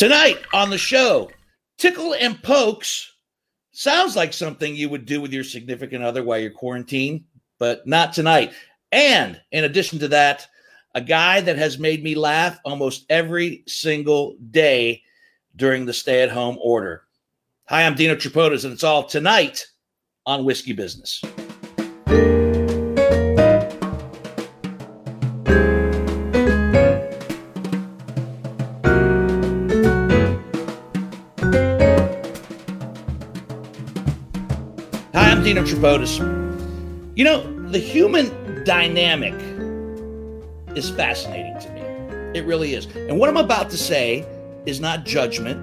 Tonight on the show, tickle and pokes sounds like something you would do with your significant other while you're quarantined, but not tonight. And in addition to that, a guy that has made me laugh almost every single day during the stay at home order. Hi, I'm Dino Tripodis, and it's all tonight on Whiskey Business. Tripodis. You know, the human dynamic is fascinating to me. It really is. And what I'm about to say is not judgment,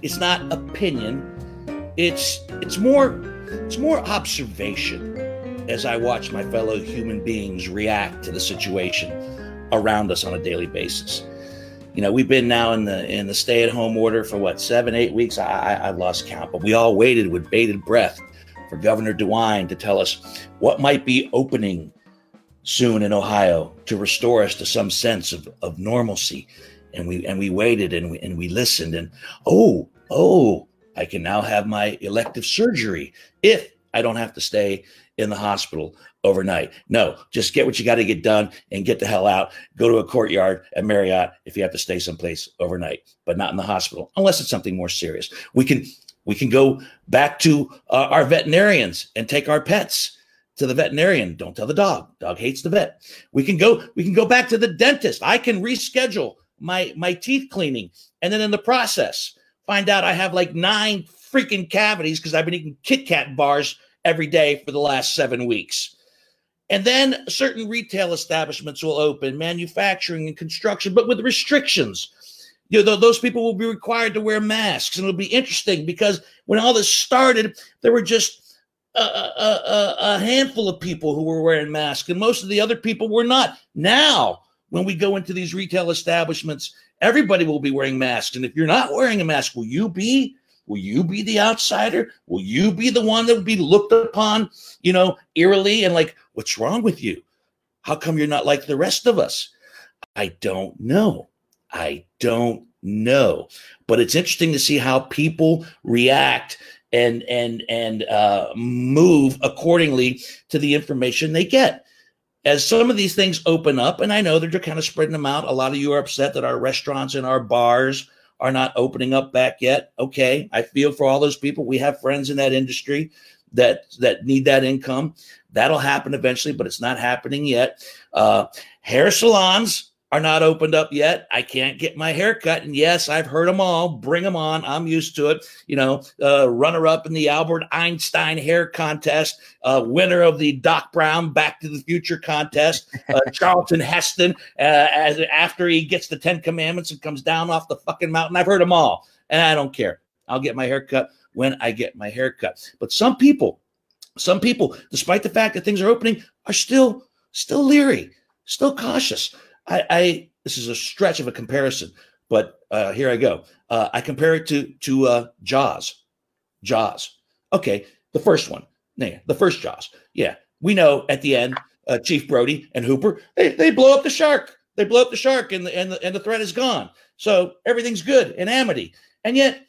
it's not opinion. It's it's more it's more observation as I watch my fellow human beings react to the situation around us on a daily basis. You know, we've been now in the in the stay-at-home order for what seven, eight weeks. I, I lost count, but we all waited with bated breath for Governor DeWine to tell us what might be opening soon in Ohio to restore us to some sense of, of normalcy. And we and we waited and we and we listened and oh, oh, I can now have my elective surgery if I don't have to stay in the hospital overnight. No, just get what you got to get done and get the hell out. Go to a courtyard at Marriott if you have to stay someplace overnight, but not in the hospital unless it's something more serious. We can we can go back to uh, our veterinarians and take our pets to the veterinarian. Don't tell the dog. Dog hates the vet. We can go. We can go back to the dentist. I can reschedule my my teeth cleaning, and then in the process, find out I have like nine freaking cavities because I've been eating Kit Kat bars every day for the last seven weeks. And then certain retail establishments will open, manufacturing and construction, but with restrictions. You know, those people will be required to wear masks, and it'll be interesting because when all this started, there were just a, a, a, handful of people who were wearing masks, and most of the other people were not. Now, when we go into these retail establishments, everybody will be wearing masks. And if you're not wearing a mask, will you be? Will you be the outsider? Will you be the one that will be looked upon, you know, eerily and like, what's wrong with you? How come you're not like the rest of us? I don't know. I don't know. But it's interesting to see how people react and and and uh, move accordingly to the information they get. As some of these things open up, and I know they're kind of spreading them out. A lot of you are upset that our restaurants and our bars are not opening up back yet. Okay, I feel for all those people. We have friends in that industry that that need that income. That'll happen eventually, but it's not happening yet. Uh, hair salons are not opened up yet. I can't get my hair cut. And yes, I've heard them all. Bring them on. I'm used to it. You know, uh, runner up in the Albert Einstein hair contest, uh, winner of the Doc Brown Back to the Future contest, uh, Charlton Heston, uh, as after he gets the Ten Commandments and comes down off the fucking mountain. I've heard them all. And I don't care. I'll get my hair cut when I get my hair cut. But some people, some people, despite the fact that things are opening, are still, still leery, still cautious. I, I this is a stretch of a comparison, but uh, here I go. Uh, I compare it to to uh, Jaws. Jaws. Okay, the first one. Yeah, the first Jaws. Yeah, we know at the end, uh, Chief Brody and Hooper they, they blow up the shark. They blow up the shark, and the and the, and the threat is gone. So everything's good in Amity. And yet,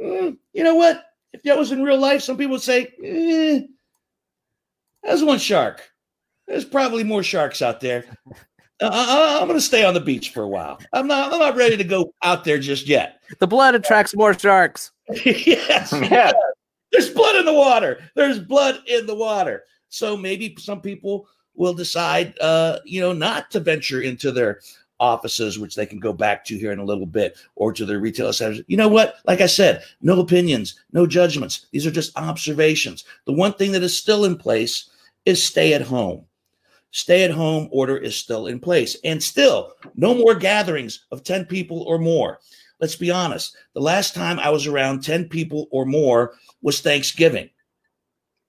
mm, you know what? If that was in real life, some people would say, eh, "That's one shark." There's probably more sharks out there. I, am going to stay on the beach for a while. I'm not. I'm not ready to go out there just yet. The blood attracts more sharks. yes, yeah. There's blood in the water. There's blood in the water. So maybe some people will decide, uh, you know, not to venture into their offices, which they can go back to here in a little bit, or to their retail centers. You know what? Like I said, no opinions, no judgments. These are just observations. The one thing that is still in place is stay at home stay at home order is still in place. And still, no more gatherings of 10 people or more. Let's be honest. The last time I was around 10 people or more was Thanksgiving.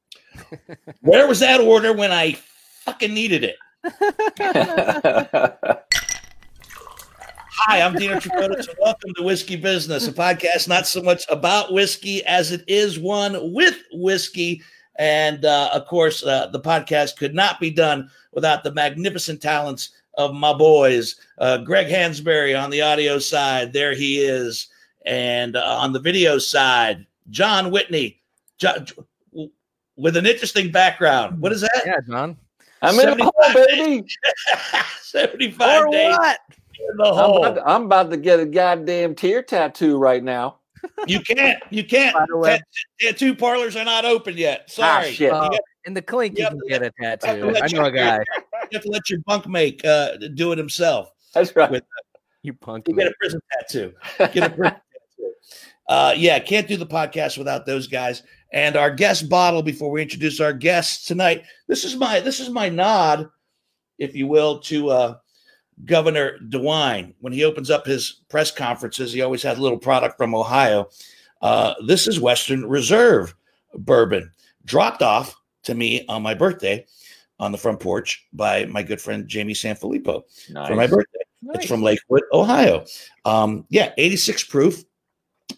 Where was that order when I fucking needed it? Hi, I'm Dino Tripodis, and welcome to Whiskey Business, a podcast not so much about whiskey as it is one with whiskey. And uh, of course, uh, the podcast could not be done without the magnificent talents of my boys. Uh, Greg Hansberry on the audio side, there he is. And uh, on the video side, John Whitney, John, with an interesting background. What is that? Yeah, John. I'm in the hole, baby. 75 Or days what? in the I'm hole. about, to, I'm about to get a goddamn tear tattoo right now. You can't. You can't. By the way- Tat- Tattoo parlors are not open yet. Sorry. Ah, shit. Uh, You got- in the clink, you Yep. can get a tattoo. I know a guy. You have to let your bunkmate uh, do it himself. That's right. With- You punk. You get a prison tattoo. Get a prison tattoo. Uh, yeah, can't do the podcast without those guys. And our guest bottle before we introduce our guests tonight. This is my this is my nod, if you will, to uh, Governor DeWine when he opens up his press conferences. He always has a little product from Ohio. Uh, this is Western Reserve bourbon, dropped off to me on my birthday on the front porch by my good friend Jamie Sanfilippo Nice. for my birthday. It's from Lakewood, Ohio. Um, yeah, 86 proof.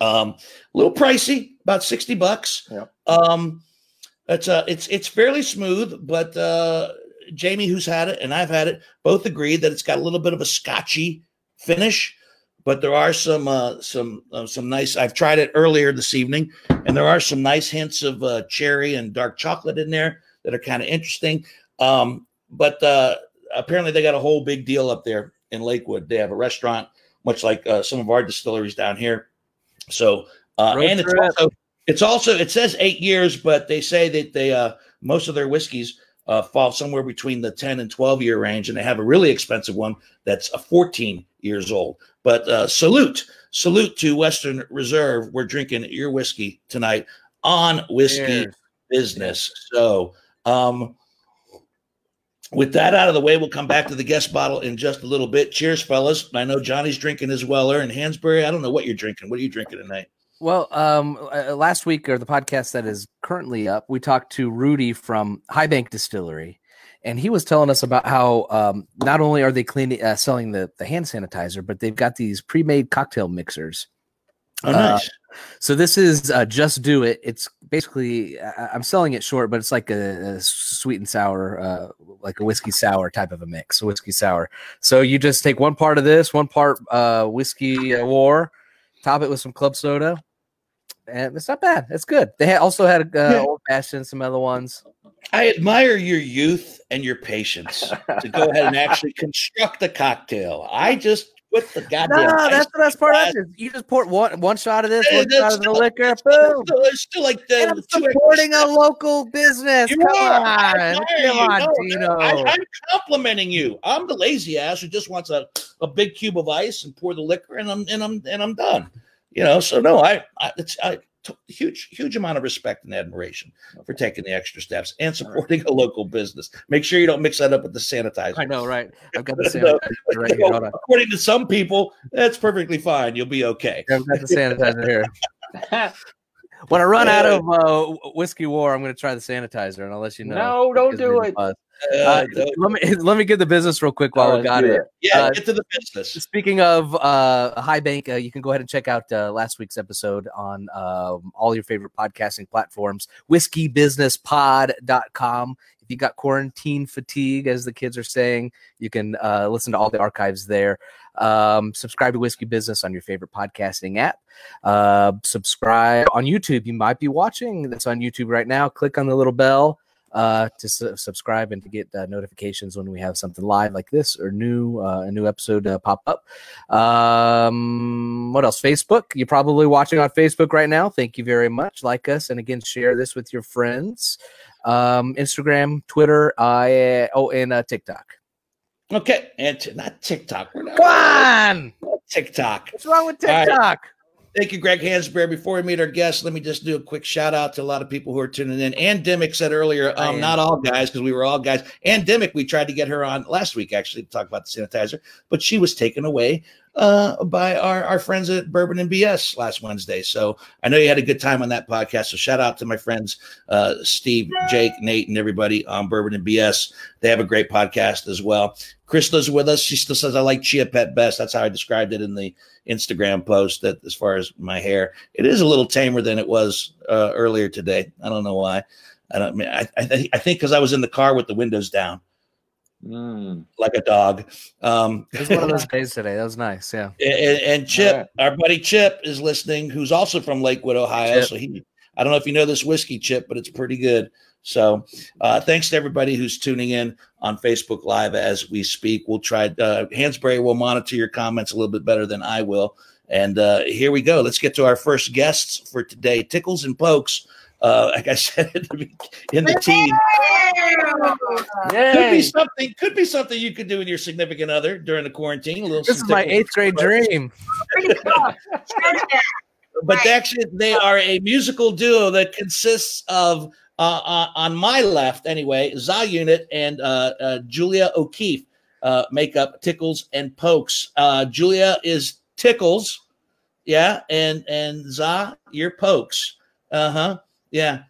Um, a little pricey, about 60 bucks. Yeah. Um, it's uh it's it's fairly smooth, but uh Jamie, who's had it, and I've had it, both agreed that it's got a little bit of a scotchy finish, but there are some uh some uh, some nice I've tried it earlier this evening, and there are some nice hints of uh cherry and dark chocolate in there that are kind of interesting. Um, but uh apparently they got a whole big deal up there in Lakewood. They have a restaurant, much like uh, some of our distilleries down here. So, uh, Road and it's also it's also it says eight years, but they say that they uh, most of their whiskeys uh, fall somewhere between the ten and twelve year range, and they have a really expensive one that's a fourteen years old. But uh, salute, salute to Western Reserve. We're drinking your whiskey tonight on whiskey business. So, um, with that out of the way, we'll come back to the guest bottle in just a little bit. Cheers, fellas. I know Johnny's drinking his Weller and Hansberry. I don't know what you're drinking. What are you drinking tonight? Well, um, uh, last week or the podcast that is currently up, we talked to Rudy from High Bank Distillery, and he was telling us about how um, not only are they cleaning, uh, selling the the hand sanitizer, but they've got these pre-made cocktail mixers. Oh, Uh, nice. So this is uh, just do it. It's basically I- I'm selling it short, but it's like a, a sweet and sour, uh, like a whiskey sour type of a mix, a whiskey sour. So you just take one part of this, one part uh, whiskey uh, war, top it with some club soda, and it's not bad. It's good. They also had uh, Yeah. old fashioned, some other ones. I admire your youth and your patience to go ahead and actually construct a cocktail. I just put the No, goddamn. ice that's the best part. Of it. You just pour one one shot of this, Hey, one that's shot of the liquor, It's still, boom. still- it's still like the, And I'm the two extra supporting a local business. You Come are. I on, admire come you. on, No, Dino. I, I'm complimenting you. I'm the lazy ass who just wants a, a big cube of ice and pour the liquor, and I'm and I'm and I'm done. You know, so no, I, I it's I t- huge huge amount of respect and admiration for taking the extra steps and supporting a local business. Make sure you don't mix that up with the sanitizer. I know, right? I've got the sanitizer right here. Hold on. According to some people, that's perfectly fine. You'll be okay. I've got the sanitizer here. When I run out of uh, whiskey war, I'm going to try the sanitizer, and I'll let you know. No, don't do it. Uh, Uh, don't- let me let me get the business real quick while All we right, got do it. yeah, uh, get to the business. Speaking of uh, High Bank, uh, you can go ahead and check out uh, last week's episode on um, all your favorite podcasting platforms, whiskeybusinesspod.com. If you got quarantine fatigue, as the kids are saying, you can uh, listen to all the archives there. Um, subscribe to Whiskey Business on your favorite podcasting app. Uh, subscribe on YouTube. You might be watching this on YouTube right now. Click on the little bell uh, to su- subscribe and to get uh, notifications when we have something live like this or new uh, a new episode uh, pop up. Um, what else? Facebook. You're probably watching on Facebook right now. Thank you very much. Like us and again share this with your friends. Um, Instagram, Twitter, uh, oh, and uh, TikTok. Okay, and not TikTok. We're not Come on! not TikTok. What's wrong with All right. TikTok? Thank you, Greg Hansberry. Before we meet our guests, let me just do a quick shout out to a lot of people who are tuning in. And Dimmick said earlier, um, not all guys, because we were all guys. And Dimmick, we tried to get her on last week actually to talk about the sanitizer, but she was taken away uh, by our, our friends at Bourbon and BS last Wednesday. So I know you had a good time on that podcast. So shout out to my friends uh, Steve, Jake, Nate, and everybody on Bourbon and BS. They have a great podcast as well. Krista's with us. She still says I like Chia Pet best. That's how I described it in the Instagram post. That as far as my hair, it is a little tamer than it was uh, earlier today. I don't know why. I don't. I mean, I, I, th- I think because I was in the car with the windows down. Mm. like a dog. Um, It was one of those days today. That was nice. Yeah. and, and Chip, Alright. our buddy Chip, is listening, who's also from Lakewood, Ohio. Chip. So he, I don't know if you know this whiskey, Chip, but it's pretty good. So uh, thanks to everybody who's tuning in on Facebook Live as we speak. We'll try. Uh, Hansberry will monitor your comments a little bit better than I will. And uh, here we go. Let's get to our first guests for today. Tickles and pokes. Uh, like I said in the, in the team, could be something. Could be something you could do with your significant other during the quarantine. A little. This is my eighth grade dream. But Right. actually they are a musical duo that consists of uh, uh, on my left anyway za unit and uh, uh, julia o'keefe uh, make up tickles and pokes uh, julia is tickles yeah and and za you're pokes uh-huh yeah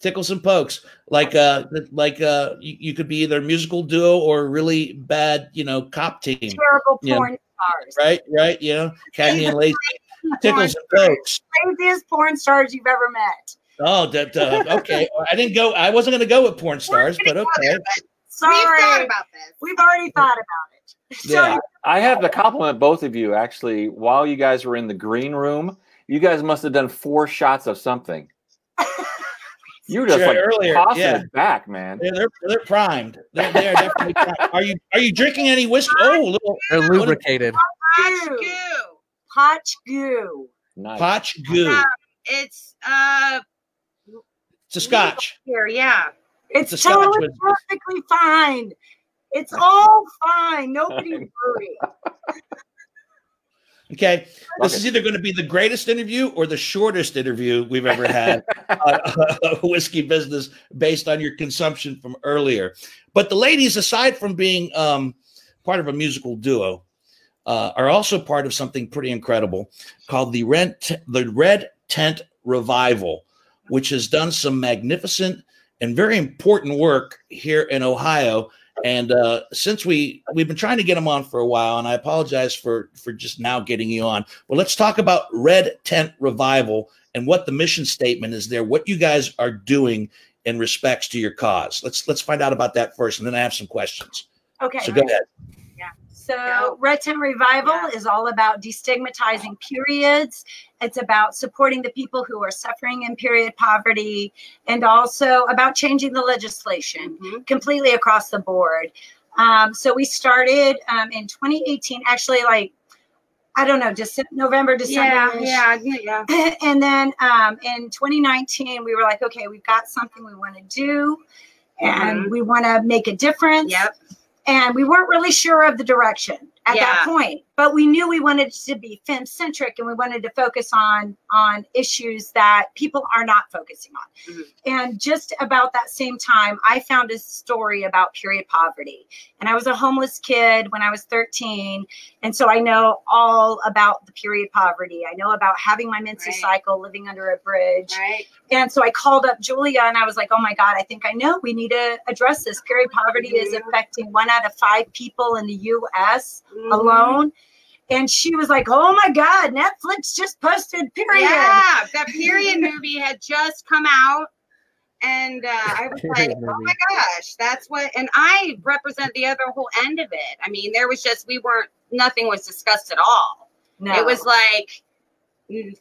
tickles and pokes like uh like uh you, you could be either a musical duo or a really bad you know cop team Terrible Yeah. porn stars. right right you know Cagney and Lacey tickles and pokes Craziest porn stars you've ever met. Oh, that, uh, okay. I didn't go. I wasn't going to go with porn stars, but okay. Sorry. We've thought about this. We've already thought about it. So Yeah. I have to compliment both of you. Actually, while you guys were in the green room, you guys must have done four shots of something. You were just like earlier, tossing yeah. it back, man. They're, they're they're primed. They're, they are definitely primed. Are you are you drinking any whiskey? Oh, little They're lubricated. Hotch Goo. goo. Hotch goo. Nice. potch goo. Yeah. It's uh It's a scotch. here, yeah. It's, It's a Scotch totally whiskey. perfectly fine. It's all fine. Nobody worry. Okay. This is either going to be the greatest interview or the shortest interview we've ever had on whiskey business based on your consumption from earlier. But the ladies, aside from being um, part of a musical duo, uh, are also part of something pretty incredible called the Rent the Red Tent Revival, which has done some magnificent and very important work here in Ohio. And uh, since we we've been trying to get them on for a while, and I apologize for for just now getting you on. Well, let's talk about Red Tent Revival and what the mission statement is there. What you guys are doing in respects to your cause. Let's let's find out about that first, and then I have some questions. Okay. So go ahead. So, Red Tent Revival Yeah. is all about destigmatizing periods. It's about supporting the people who are suffering in period poverty and also about changing the legislation Mhm. completely across the board. Um, so, we started um, in 2018, actually, like, I don't know, just November, December. yeah, yeah. yeah. and then um, in 2019, we were like, okay, we've got something we want to do and Mhm. we want to make a difference Yep. And we weren't really sure of the direction at that point but we knew we wanted to be fem centric and we wanted to focus on on issues that people are not focusing on Mhm. and just about that same time i found a story about period poverty and i was a homeless kid when i was 13 and so i know all about the period poverty i know about having my menstrual Right. cycle living under a bridge Right. and so I called up Julia and I was like, oh my God, I think I know we need to address this. Period poverty is affecting one out of five people in the US Mhm. alone. And she was like, oh my God, Netflix just posted period. Yeah, that period movie had just come out. And uh, I was like, Period oh my gosh, that's what. And I represent the other whole end of it. I mean, there was just, we weren't, nothing was discussed at all. No. It was like,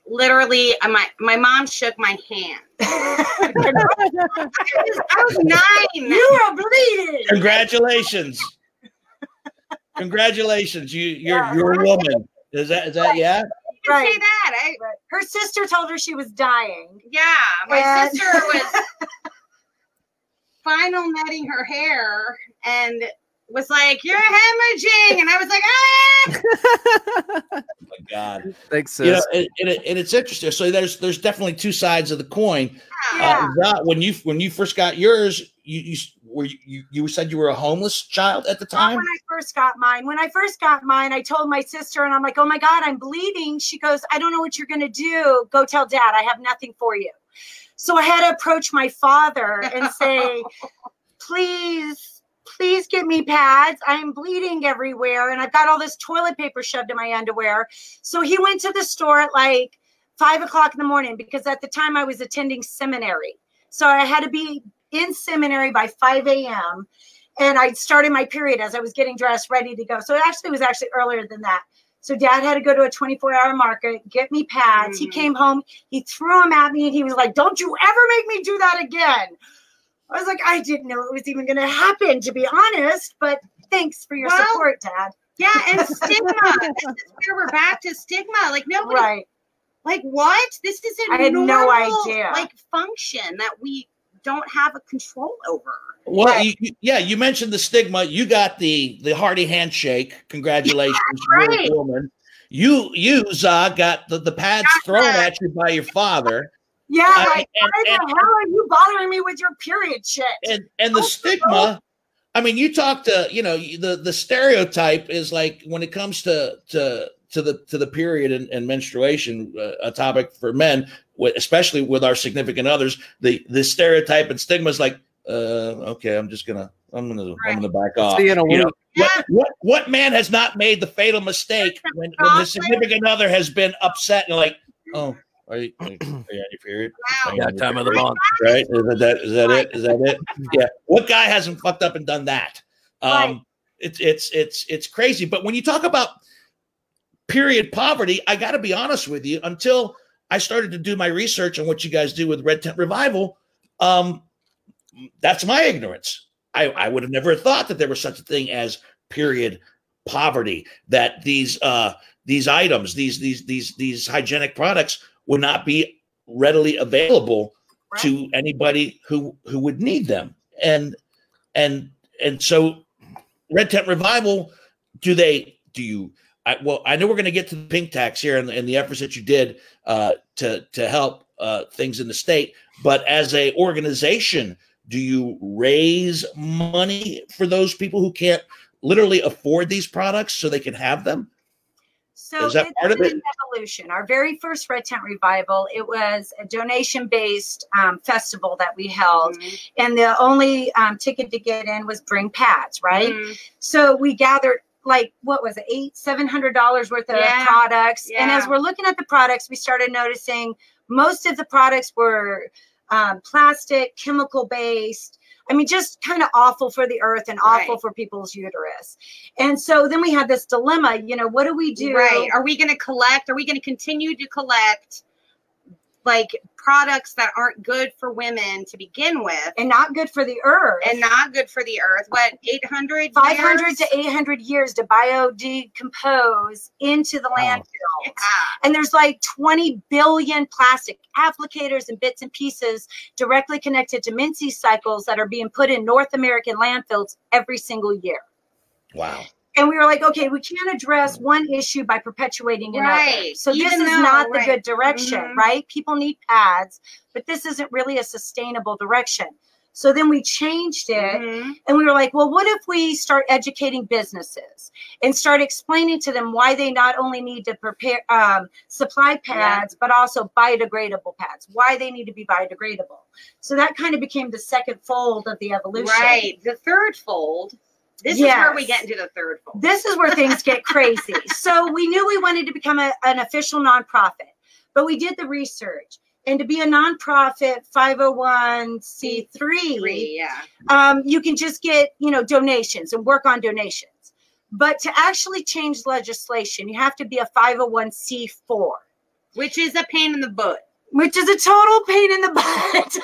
literally, uh, my, my mom shook my hand. I was, I was nine. you are bleeding. Congratulations. Congratulations. You you're Yeah. you're a woman. Is that is that yeah? Right. say that. I, Her sister told her she was dying. yeah, my And- sister was final netting her hair and was like, "You're hemorrhaging," and I was like, "Ah!" Oh my God. Thanks, sis. You know, and, and, it, and it's interesting. So there's there's definitely two sides of the coin. Yeah. Uh, Zah, when you when you first got yours, you you were you you said you were a homeless child at the Not time. when I first got mine. When I first got mine, I told my sister, and I'm like, oh my God, I'm bleeding. She goes, I don't know what you're going to do. Go tell dad, I have nothing for you. So I had to approach my father and say, please, please get me pads. I'm bleeding everywhere. And I've got all this toilet paper shoved in my underwear. So he went to the store at like five o'clock in the morning because at the time I was attending seminary. So I had to be in seminary by 5 a.m. and I started my period as I was getting dressed, ready to go. So it actually was actually earlier than that. So dad had to go to a 24 hour market, get me pads. He Mhm. came home, he threw them at me, and he was like, Don't you ever make me do that again. I was like, I didn't know it was even going to happen, to be honest, but thanks for your Well, support, dad. Yeah, and stigma. this is where we're back to stigma. Like nobody Right. like what? This is a I had no normal, idea. like function that we don't have a control over. Well, you, you- yeah, you mentioned the stigma. You got the the hearty handshake. Congratulations, you're a right. woman. You you Za got the, the pads Got thrown that. at you by your father, Yeah, I- like, and- why and- the hell are you bothering me with your period shit? and and the Oh, stigma. I mean, you talk to you know the the stereotype is like when it comes to to to the to the period and, and menstruation, uh, a topic for men, wi- especially with our significant others. The the stereotype and stigma is like, uh, okay, I'm just gonna I'm gonna I'm gonna back off. See you You know. Yeah. what, what what man has not made the fatal mistake when, when his significant other has been upset and like, oh, are you, on your period? Wow. Are Yeah, time of the month. Right? Is that, that is that it? Is that it? Yeah. What guy hasn't fucked up and done that? Um, Right. it's it's it's it's crazy. But when you talk about period poverty, I got to be honest with you. Until I started to do my research on what you guys do with Red Tent Revival, um, that's my ignorance. I, I would have never thought that there was such a thing as period poverty. That these uh, these items, these these these these hygienic products, would not be readily available to anybody who who would need them. And and and so, Red Tent Revival, do they do you? I, well, I know we're going to get to the pink tax here and, and the efforts that you did uh, to to help uh, things in the state. But as a organization, do you raise money for those people who can't literally afford these products so they can have them? So Is that it's part of it? evolution. Our very first Red Tent Revival, it was a donation-based um, festival that we held, Mhm. and the only um, ticket to get in was bring pads, right? Mhm. So we gathered like what was it, eight, seven hundred dollars worth of Yeah. products. And as we're looking at the products, we started noticing most of the products were um, plastic, chemical based. I mean, just kind of awful for the earth and awful Right. for people's uterus. And so then we had this dilemma. You know, what do we do? Right. Are we going to collect? Are we going to continue to collect like products that aren't good for women to begin with And not good for the earth. and not good for the earth? What, 800? 500 years? to 800 years to biodecompose into the landfill. Yeah. And there's like 20 billion plastic applicators and bits and pieces directly connected to Mincy cycles that are being put in North American landfills every single year. Wow. And we were like, okay, we can't address one issue by perpetuating another. Right. So this is though- not the good direction, Mhm. right? People need pads, but this isn't really a sustainable direction. So then we changed it Mhm. and we were like, well, what if we start educating businesses and start explaining to them why they not only need to prepare um, supply pads, but also biodegradable pads, why they need to be biodegradable. So that kind of became the second fold of the evolution. Right. The third fold. This is where we get into the third fold. This is where things get crazy. So we knew we wanted to become a, an official nonprofit, but we did the research. And to be a nonprofit 501c3, Three, yeah. um, you can just get you know donations and work on donations but to actually change legislation you have to be a 501c4 Which is a pain in the butt. Which is a total pain in the butt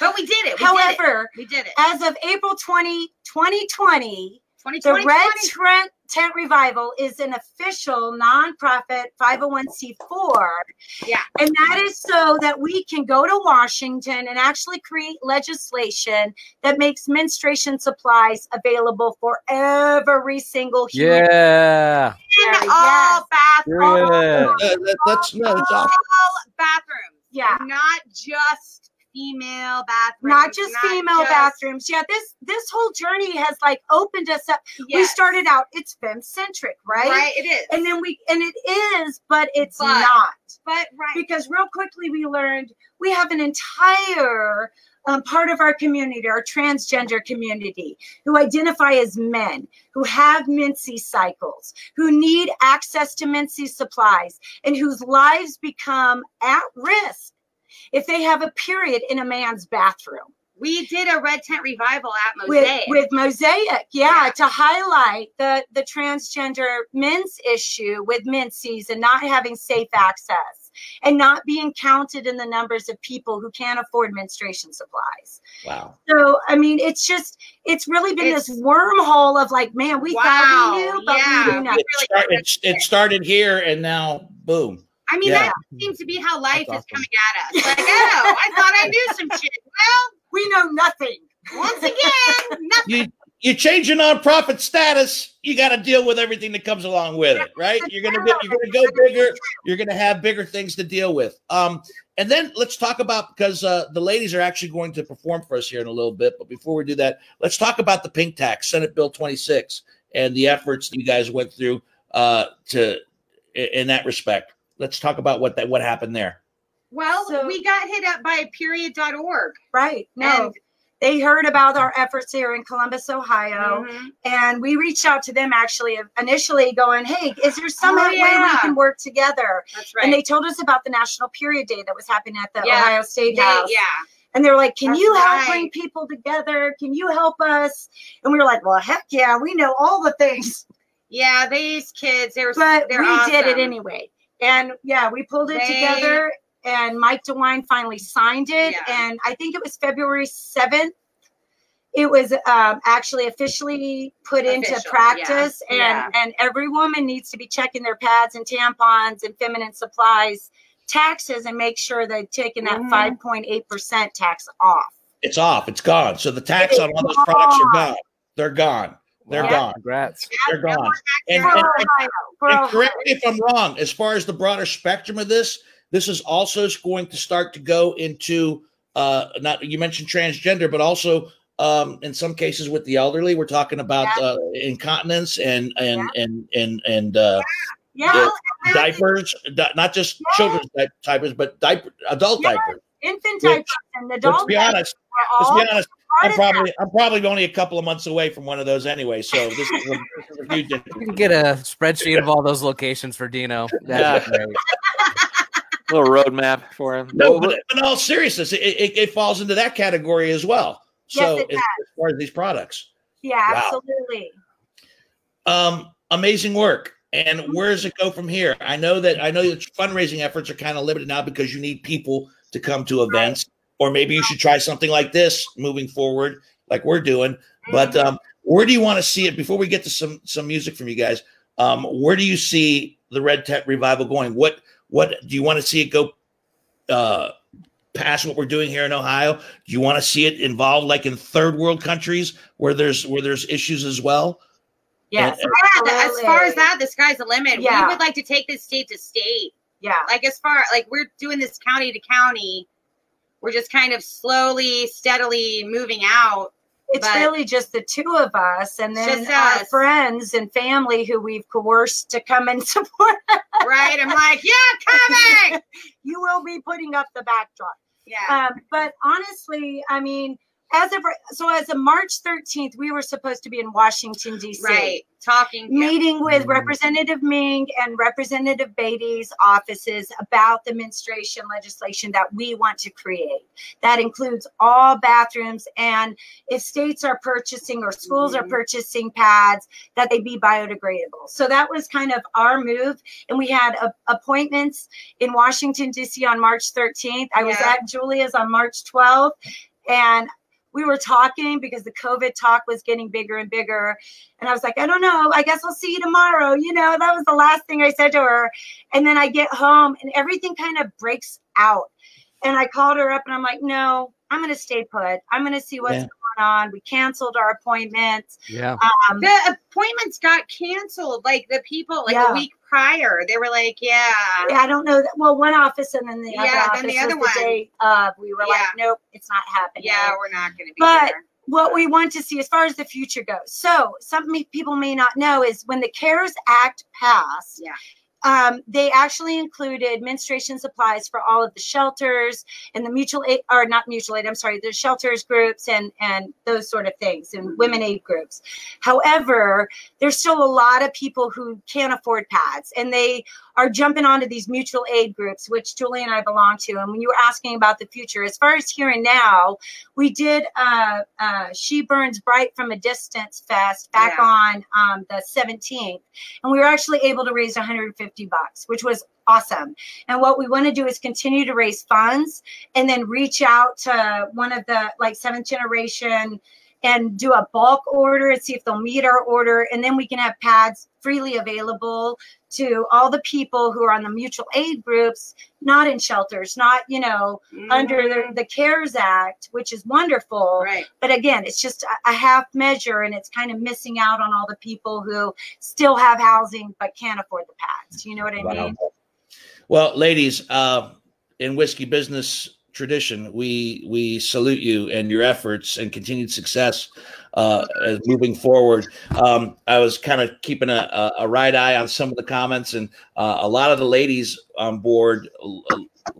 But we did it. We however did it. we did it. as of april 20 2020 the 2020. red Trent tent revival is an official nonprofit 501c4 Yeah. and that is so that we can go to washington and actually create legislation that makes menstruation supplies available for every single human Yeah. in Yes. all bathrooms. Yeah. That- that's no, that's all awesome. bathrooms. Yeah. Not just female bathrooms. not just female just- bathrooms yeah this this whole journey has like opened us up we started out it's femme centric right? Right, it is. and then we and it is but it's But- not but right. because real quickly we learned we have an entire um, part of our community, our transgender community, who identify as men, who have Mincy cycles, who need access to Mincy supplies, and whose lives become at risk if they have a period in a man's bathroom. We did a red tent revival at Mosaic. with mosaic yeah, Yeah. to highlight the the transgender men's issue with men's and not having safe access and not being counted in the numbers of people who can't afford menstruation supplies Wow. so i mean it's just it's really been this wormhole of like man we thought we knew but yeah. we knew nothing It, start, it, it started here and now boom. I mean, Yeah. that seems to be how life That's is coming at us. Like, oh, I thought I knew some shit. Well, we know nothing once again, nothing. You you change your nonprofit status, you got to deal with everything that comes along with it, right? You're gonna be, you're gonna go bigger. You're gonna have bigger things to deal with. Um, and then let's talk about because uh, the ladies are actually going to perform for us here in a little bit. But before we do that, let's talk about the pink tax, Senate Bill 26, and the efforts that you guys went through uh, to in that respect. Let's talk about what that what happened there. Well, So- we got hit up by period.org. right no And- they heard about our efforts here in columbus ohio Mhm. and we reached out to them actually initially going hey is there some Oh, way we can work together That's right. and they told us about the national period day that was happening at the Yeah. ohio state They- house yeah. and they were like can That's you help right. bring people together can you help us and we were like well heck yeah we know all the things Yeah, these kids, they were but they're we did it anyway and yeah we pulled it They- together and mike dewine finally signed it Yeah. and i think it was february 7th it was um, actually officially put into practice yeah, and yeah. and every woman needs to be checking their pads and tampons and feminine supplies taxes and make sure they're taking that Mhm. 5.8% tax off It's off. It's gone. So the tax It on all those is products are gone. gone. They're gone. They're Wow, gone. Congrats. They're gone. And, for and- and correct me if I'm wrong. As far as the broader spectrum of this, this is also going to start to go into uh, not you mentioned transgender, but also um, in some cases with the elderly. We're talking about Yeah. uh, incontinence and and and and and uh, yeah, Yeah. diapers, di- not just children's di- diapers, but diaper, adult Yeah. diapers. infant Which- diapers and adult Let's be diapers honest. Let's be honest. I'm probably I'm probably only a couple of months away from one of those anyway. So this is a, this is a huge. You can get a spreadsheet of all those locations for Dino. That'd be great. little roadmap for him. No, but in all seriousness, it, it, it falls into that category as well. Yes, So it as, as far as these products, Yeah, Wow. absolutely. um, amazing work. And where does it go from here? I know that I know that fundraising efforts are kind of limited now because you need people to come to events, or maybe you should try something like this moving forward, like we're doing. But Mm-hmm. um, where do you want to see it? Before we get to some some music from you guys, um, where do you see the Red Tent revival going? What what do you want to see it go uh, past what we're doing here in Ohio? Do you want to see it involved like in third world countries where there's where there's issues as well? Yes. And- Yeah, as far as that, the sky's the limit. Yeah. We would like to take this state to state. Yeah. Like as far like we're doing this county to county, we're just kind of slowly, steadily moving out. It's but- really just the two of us and then our us. friends and family who we've coerced to come and support. Right? I'm like, yeah, coming. you will be putting up the backdrop. Yeah. Um, but honestly, I mean, as of so as of March 13th, we were supposed to be in Washington, D.C. right. Talking. yeah. meeting with Mhm. Representative Meng and Representative Beatty's offices about the menstruation legislation that we want to create. That includes all bathrooms and if states are purchasing or schools are Mhm. purchasing pads, that they be biodegradable. So that was kind of our move. And we had a, appointments in Washington, D.C. on March 13th. I was at Julia's on March 12th. And we were talking because the COVID talk was getting bigger and bigger. And I was like, I don't know. I guess I'll see you tomorrow. You know, that was the last thing I said to her. And then I get home and everything kind of breaks out. And I called her up and I'm like, no, I'm going to stay put. I'm going to see what's Yeah. Going on. We canceled our appointments. Yeah. Um, The appointments got canceled. Like the people, like Yeah. a week prior, they were like, yeah. I don't know. That, well, one office and then the other Yeah, office then the was other the one. day of. We were like, nope, it's not happening. Yeah, we're not going to be But- there. what we want to see as far as the future goes. So, something people may not know is when the CARES Act passed, Yeah. Um, they actually included menstruation supplies for all of the shelters and the mutual aid, or not mutual aid, I'm sorry, the shelters groups and and those sort of things, and women aid groups. However, there's still a lot of people who can't afford pads, and they are jumping onto these mutual aid groups, which Julie and I belong to. And when you were asking about the future, as far as here and now, we did uh, uh, She Burns Bright from a Distance Fest back Yeah. on um, the 17th, and we were actually able to raise 150 bucks, which was awesome. And what we want to do is continue to raise funds and then reach out to one of the like seventh generation and do a bulk order and see if they'll meet our order. And then we can have pads freely available to all the people who are on the mutual aid groups, not in shelters, not, you know, under the, the CARES Act, which is wonderful. Mm-hmm. right. But again, it's just a- a half measure and it's kind of missing out on all the people who still have housing but can't afford the pads. You know what I mean? Well, ladies, uh, in whiskey business tradition, we we salute you and your efforts and continued success uh, as moving forward. Um, I was kind of keeping a, a, a right eye on some of the comments, and uh, a lot of the ladies on board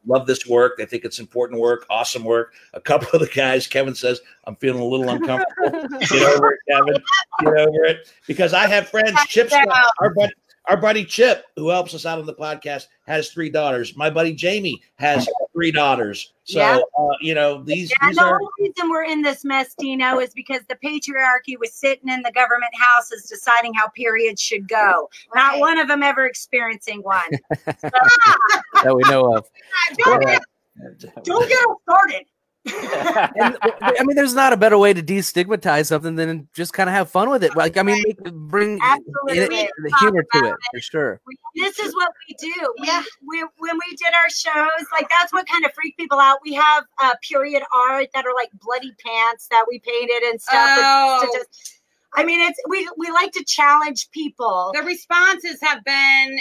love this work. They think it's important work, awesome work. A couple of the guys, Kevin says, "I'm feeling a little uncomfortable." Get over it, Kevin. Get over it, because I have friends. Chip's our buddy, our buddy Chip, who helps us out on the podcast, has three daughters. My buddy Jamie has three daughters. So Yeah. uh, you know these And these the are only reason we're in this mess, Dino, is because the patriarchy was sitting in the government houses deciding how periods should go. Not one of them ever experiencing one. that we know of. Don't Yeah. get- Don't get us started. And, I mean, there's not a better way to destigmatize something than just kind of have fun with it. Like, I mean, make, bring Absolutely. it- the humor to it for sure. This is what we do. Yeah. we when we did our shows, like that's what kind of freaked people out. We have uh, period art that are like bloody pants that we painted and stuff. with Oh. statistics. I mean, it's we we like to challenge people. the responses have been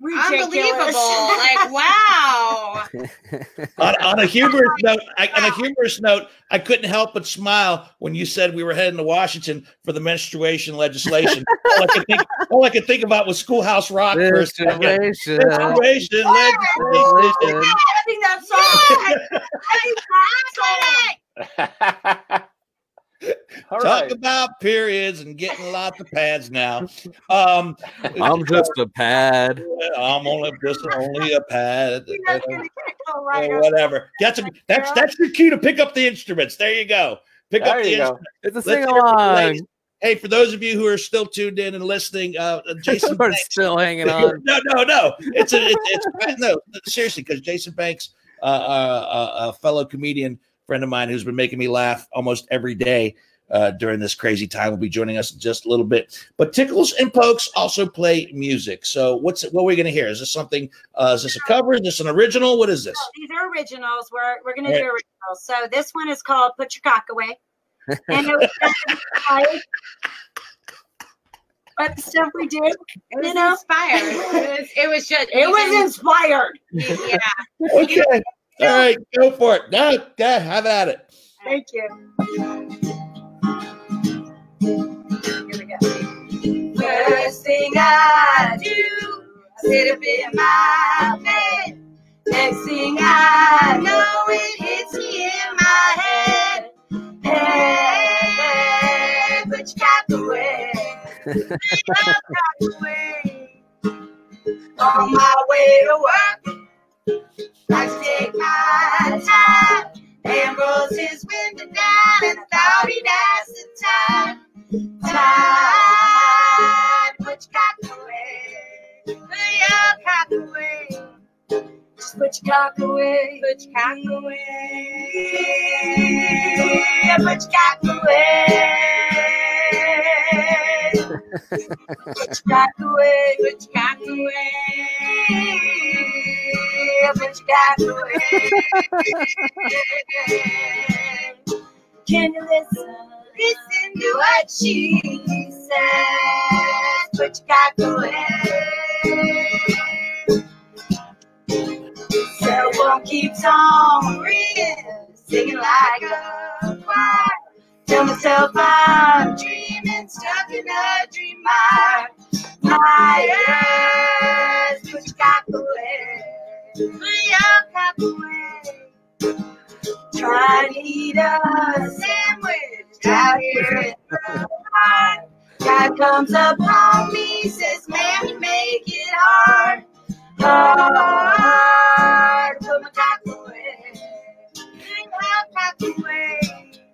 Ridiculous. unbelievable. like, wow. on, on a humorous note. I, on a humorous note, I couldn't help but smile when you said we were heading to Washington for the menstruation legislation. all, I could think, all I could think about was Schoolhouse Rock for a second. Menstruation. Menstruation legislation. I think that's so. All Talk right. about periods and getting lots of pads now. Um, I'm just a pad. I'm only just only a pad. That's gonna get go right whatever. That's a, that's that's your cue to pick up the instruments. There you go. Pick There up the go. instruments. It's a Let's sing hear from the along. Hey, for those of you who are still tuned in and listening, uh, Jason We're Banks. still hanging on. no, no, no. It's a, it's, it's no, seriously, because Jason Banks, uh, uh, a fellow comedian friend of mine who's been making me laugh almost every day uh, during this crazy time, will be joining us in just a little bit. But Tickles and Pokes also play music. So what's what are we going to hear? Is this something? Uh, is this a cover? Is this an original? What is this? These are originals. We're we're gonna do originals. So this one is called "Put Your Cock Away," and it was like what the stuff we do. It was You know? inspired. It was, it was just. It was inspired. Yeah. Okay. All right, go for it. No, go, have at it. Thank you. Here we go. First thing I do, I sit up in my bed. Next thing I know, it hits me in my head. Hey, put your cock away. Put your cock away. On my way to work, I my time. Ambrose his window down and thought the time. Time, put your cock away. Put your cock away. Just put your cock away. Put your cock away. Put your cock away. Put your cock away. Put your cock away. Put your cock away. Can you listen? Listen to what she says. Put your cock away. Cell phone keeps on ringing, singing like a choir. Tell myself I'm dreaming, stuck in a dream. My ears cock away. Put your cock away. Try to eat a sandwich out here in the night. God comes upon me, says, man, make it hard. Hard. Put my cock away. Put my cock away.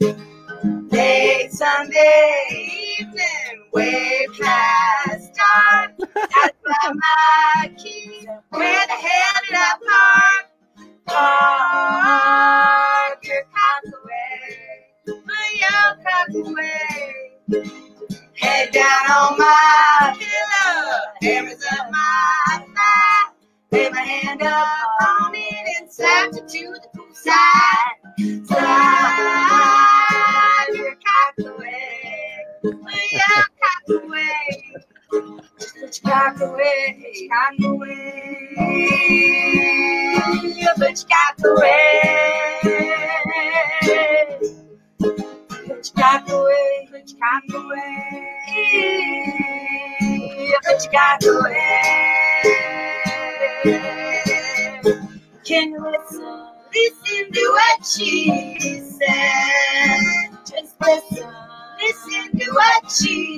Late Sunday evening, way past dark. I found my keys. Where the hell did I park? Park your cock away. Put your cock away. Head down on my pillow, hammers up my thigh. Lay my hand up on it and slapped it to the poolside. Slide Put your cock away, away. Your cock away. Put your cock away, your cock away. Your cock away. Can you listen? Listen to what she said. Just listen. Listen to what she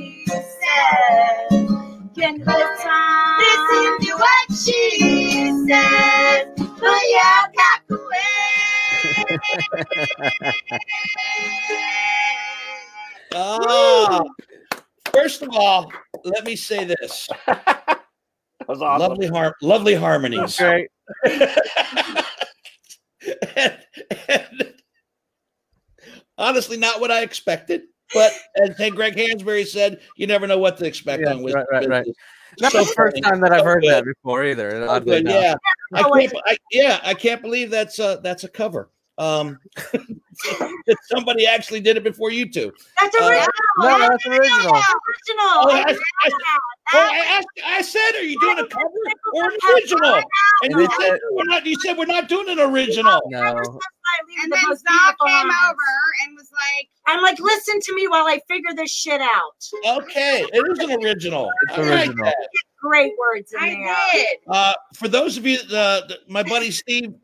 first of all, let me say this: That was awesome. lovely, har- lovely harmonies. Great. and, and honestly, not what I expected. But as Greg Hansberry said, you never know what to expect Yeah, on with right, right, right. Not So the first funny. time that I've So heard good. that before either. Oddly yeah, I can't, I, yeah, I can't believe that's a that's a cover. Um, that somebody actually did it before you two. That's Uh, original. No, that's original. That's Oh, original. I, I, I asked, I said, are you doing a cover or an original? And you said we're not. You said we're not doing an original. No. And then Zal came over and was like, I'm like, listen to me while I figure this shit out. Okay, it is an original. It's I like original. that. Great words in I there. did. Uh, for those of you, uh, my buddy Steve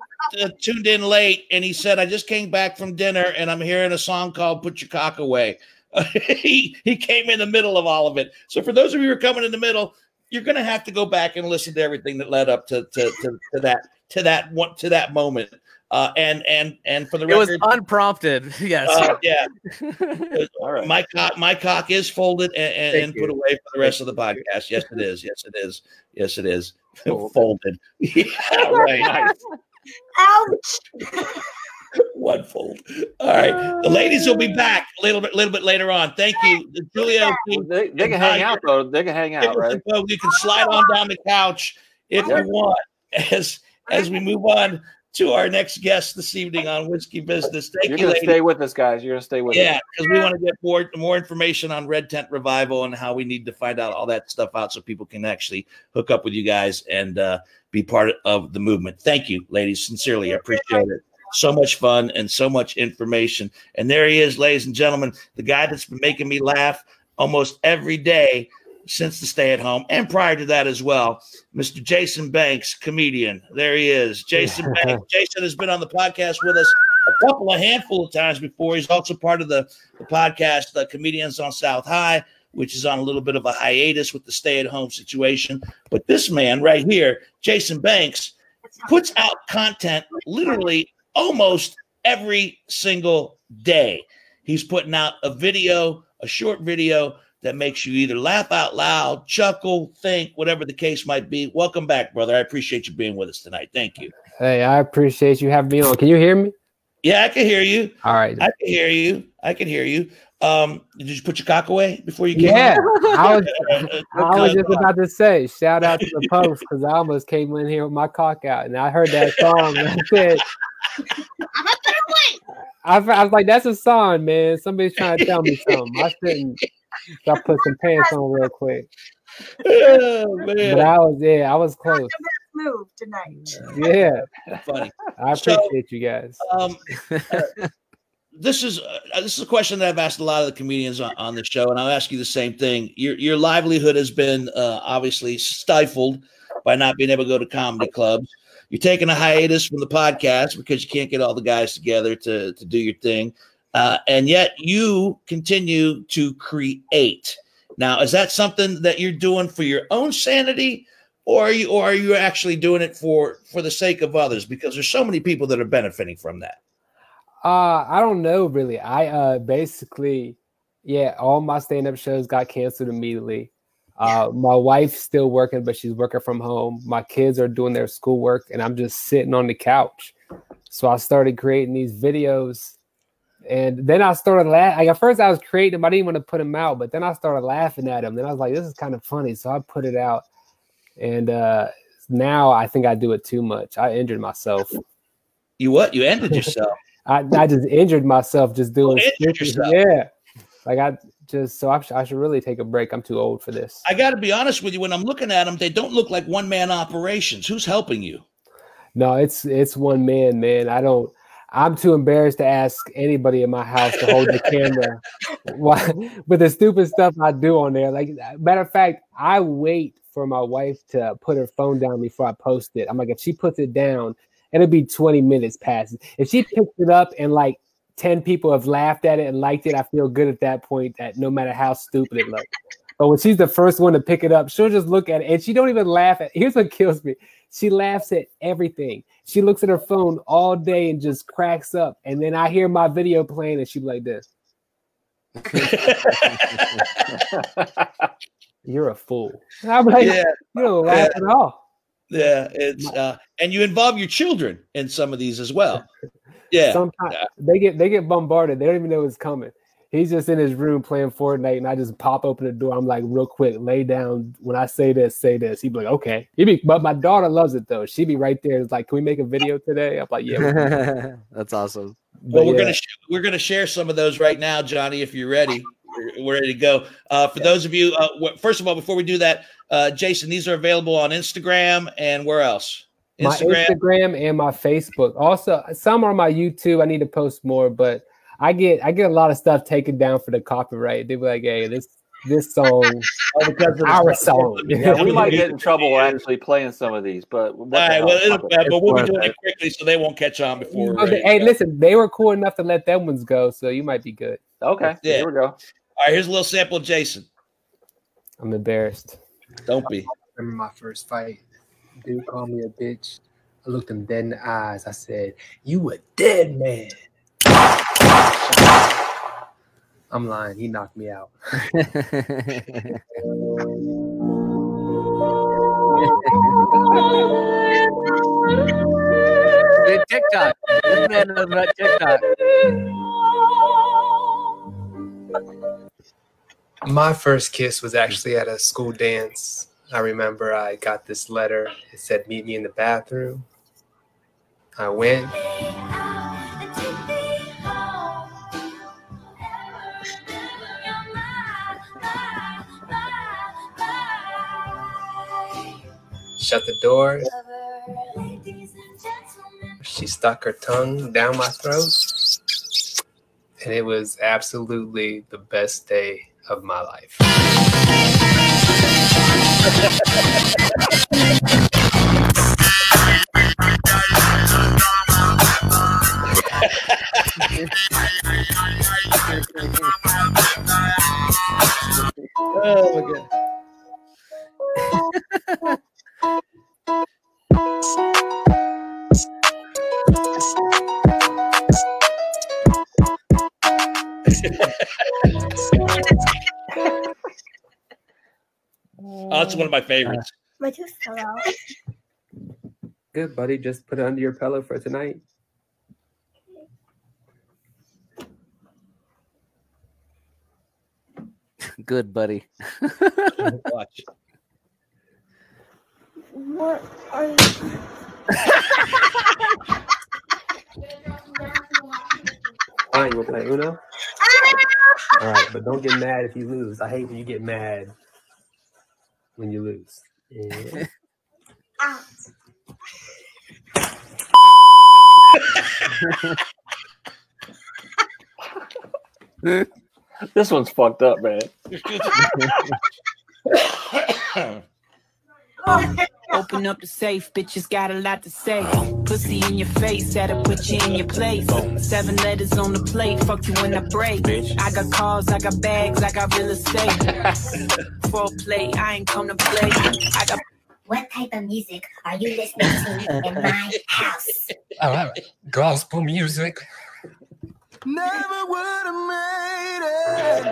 uh, tuned in late, and he said, "I just came back from dinner, and I'm hearing a song called Put Your Cock Away." he he came in the middle of all of it. So for those of you who are coming in the middle, you're going to have to go back and listen to everything that led up to to, to, to that to that one to that moment. Uh, and and and for the rest, It was unprompted. Yes. uh, yeah, All right. my cock my cock is folded and, and, and put away for the rest of the podcast. Yes, it is. Yes, it is. Yes, it is. Folded. folded. Yeah, right. Nice. Ouch. One fold. All right. The ladies will be back a little bit, little bit later on. Thank you, Julia. Well, they, they can hang out though. They can hang out, right? Well, you can slide on down the couch if Yeah. you want. As as we move on to our next guest this evening on whiskey business. Thank You're you, gonna ladies. stay with us, guys. You're gonna stay with Yeah, us. Yeah, because we want to get more more information on Red Tent Revival and how we need to find out all that stuff out so people can actually hook up with you guys and uh, be part of the movement. Thank you, ladies. Sincerely, I appreciate it. So much fun and so much information. And there he is, ladies and gentlemen, the guy that's been making me laugh almost every day since the stay at home and prior to that as well, Mr. Jason Banks, comedian. There he is. Jason Banks. Jason has been on the podcast with us a couple, a handful of times before. He's also part of the, the podcast, the Comedians on South High, which is on a little bit of a hiatus with the stay at home situation. But this man right here, Jason Banks, puts out content literally almost every single day. He's putting out a video, a short video that makes you either laugh out loud, chuckle, think, whatever the case might be. Welcome back, brother. I appreciate you being with us tonight. Thank you. Hey, I appreciate you having me on. Can you hear me? Yeah, I can hear you. All right. I can hear you. I can hear you. Um, did you put your cock away before you came? Yeah. I was, I was just Uh, about to say, shout out to the post because I almost came in here with my cock out, and I heard that song. And I said, I'm wait. I, I was like, "That's a song, man. Somebody's trying to tell me something." I shouldn't. So I put some pants on real quick. oh, But man, I was, yeah, I was close. Move tonight. Yeah, funny. I So- appreciate you guys. Um, uh, this is uh, this is a question that I've asked a lot of the comedians on, on the show, and I'll ask you the same thing. Your your livelihood has been uh, obviously stifled by not being able to go to comedy clubs. You're taking a hiatus from the podcast because you can't get all the guys together to to do your thing, uh, and yet you continue to create. Now, is that something that you're doing for your own sanity, or are you or are you actually doing it for for the sake of others? Because there's so many people that are benefiting from that. Uh, I don't know really. I uh basically, yeah, all my stand-up shows got canceled immediately. Uh, my wife's still working, but she's working from home. My kids are doing their schoolwork, and I'm just sitting on the couch. So I started creating these videos, and then I started laughing. Like at first, I was creating them. I didn't want to put them out, but then I started laughing at them. Then I was like, "This is kind of funny," so I put it out. And uh, now I think I do it too much. I injured myself. You what? You ended yourself. I, I just injured myself just doing injured yourself. yeah like i just so I, sh- I should really take a break i'm too old for this I got to be honest with you. When I'm looking at them, they don't look like one man operations. Who's helping you? no it's it's one man man i don't i'm too embarrassed to ask anybody in my house to hold the camera but the stupid stuff i do on there. Like matter of fact i wait for my wife to put her phone down before i post it. I'm like if she puts it down it'll be 20 minutes past. If she picks it up and like 10 people have laughed at it and liked it i feel good at that point that no matter how stupid it looks but when she's the first one to pick it up she'll just look at it and she don't even laugh at here's what kills me. She laughs at everything. She looks at her phone all day and just cracks up. And then i hear my video playing and she like this. You're a fool. And i'm like yeah, you don't laugh at all. Yeah. It's uh, and you involve your children in some of these as well. Yeah, sometimes Yeah. they get they get bombarded. They don't even know it's coming he's just in his room playing Fortnite, and I just pop open the door. I'm like, real quick, lay down. When I say this, say this. He'd be like, okay. He'd be, but my daughter loves it though. She'd be right there. It's like, can we make a video today? I'm like, yeah. That's awesome. But Well, we're yeah. gonna sh- we're gonna share some of those right now, Johnny. If you're ready, we're, we're ready to go. Uh, for those of you, uh, wh- first of all, before we do that, uh, Jason, these are available on Instagram and where else? my Instagram and my Facebook. Also, some are on my YouTube. I need to post more, but I get I get a lot of stuff taken down for the copyright. They be like, hey, this this song, Oh, because of our song. Yeah, we might get in trouble actually playing some of these, but what right, well, it'll, uh, but we'll be doing it. it quickly so they won't catch on before. we're Okay, ready hey, go. listen, they were cool enough to let them ones go, so you might be good. okay, Yeah. here we go. All right, here's a little sample, of Jason. I'm embarrassed. Don't be. remember my first fight. Dude called me a bitch. I looked him dead in the eyes. I said, You a dead man. I'm lying. He knocked me out. Hey, TikTok. This man knows about TikTok. My first kiss was actually at a school dance. I remember I got this letter. It said, Meet me in the bathroom. I went. Shut the door. She stuck her tongue down my throat. And it was absolutely the best day of my life. Oh my god. Oh, that's one of my favorites. My tooth fell out. Good, buddy. Just put it under your pillow for tonight. good, buddy. Watch. What are you? All right, you want to play Uno? Ah! All right, but don't get mad if you lose. I hate when you get mad when you lose. And This one's fucked up, man. Open up the safe, bitches got a lot to say. Pussy in your face, that'll put you in your place. Seven letters on the plate, fuck you when I break. I got cars, I got bags, I got real estate. Foreplay, I ain't come to play. I got What type of music are you listening to in my house? All right, gospel music. Never would have made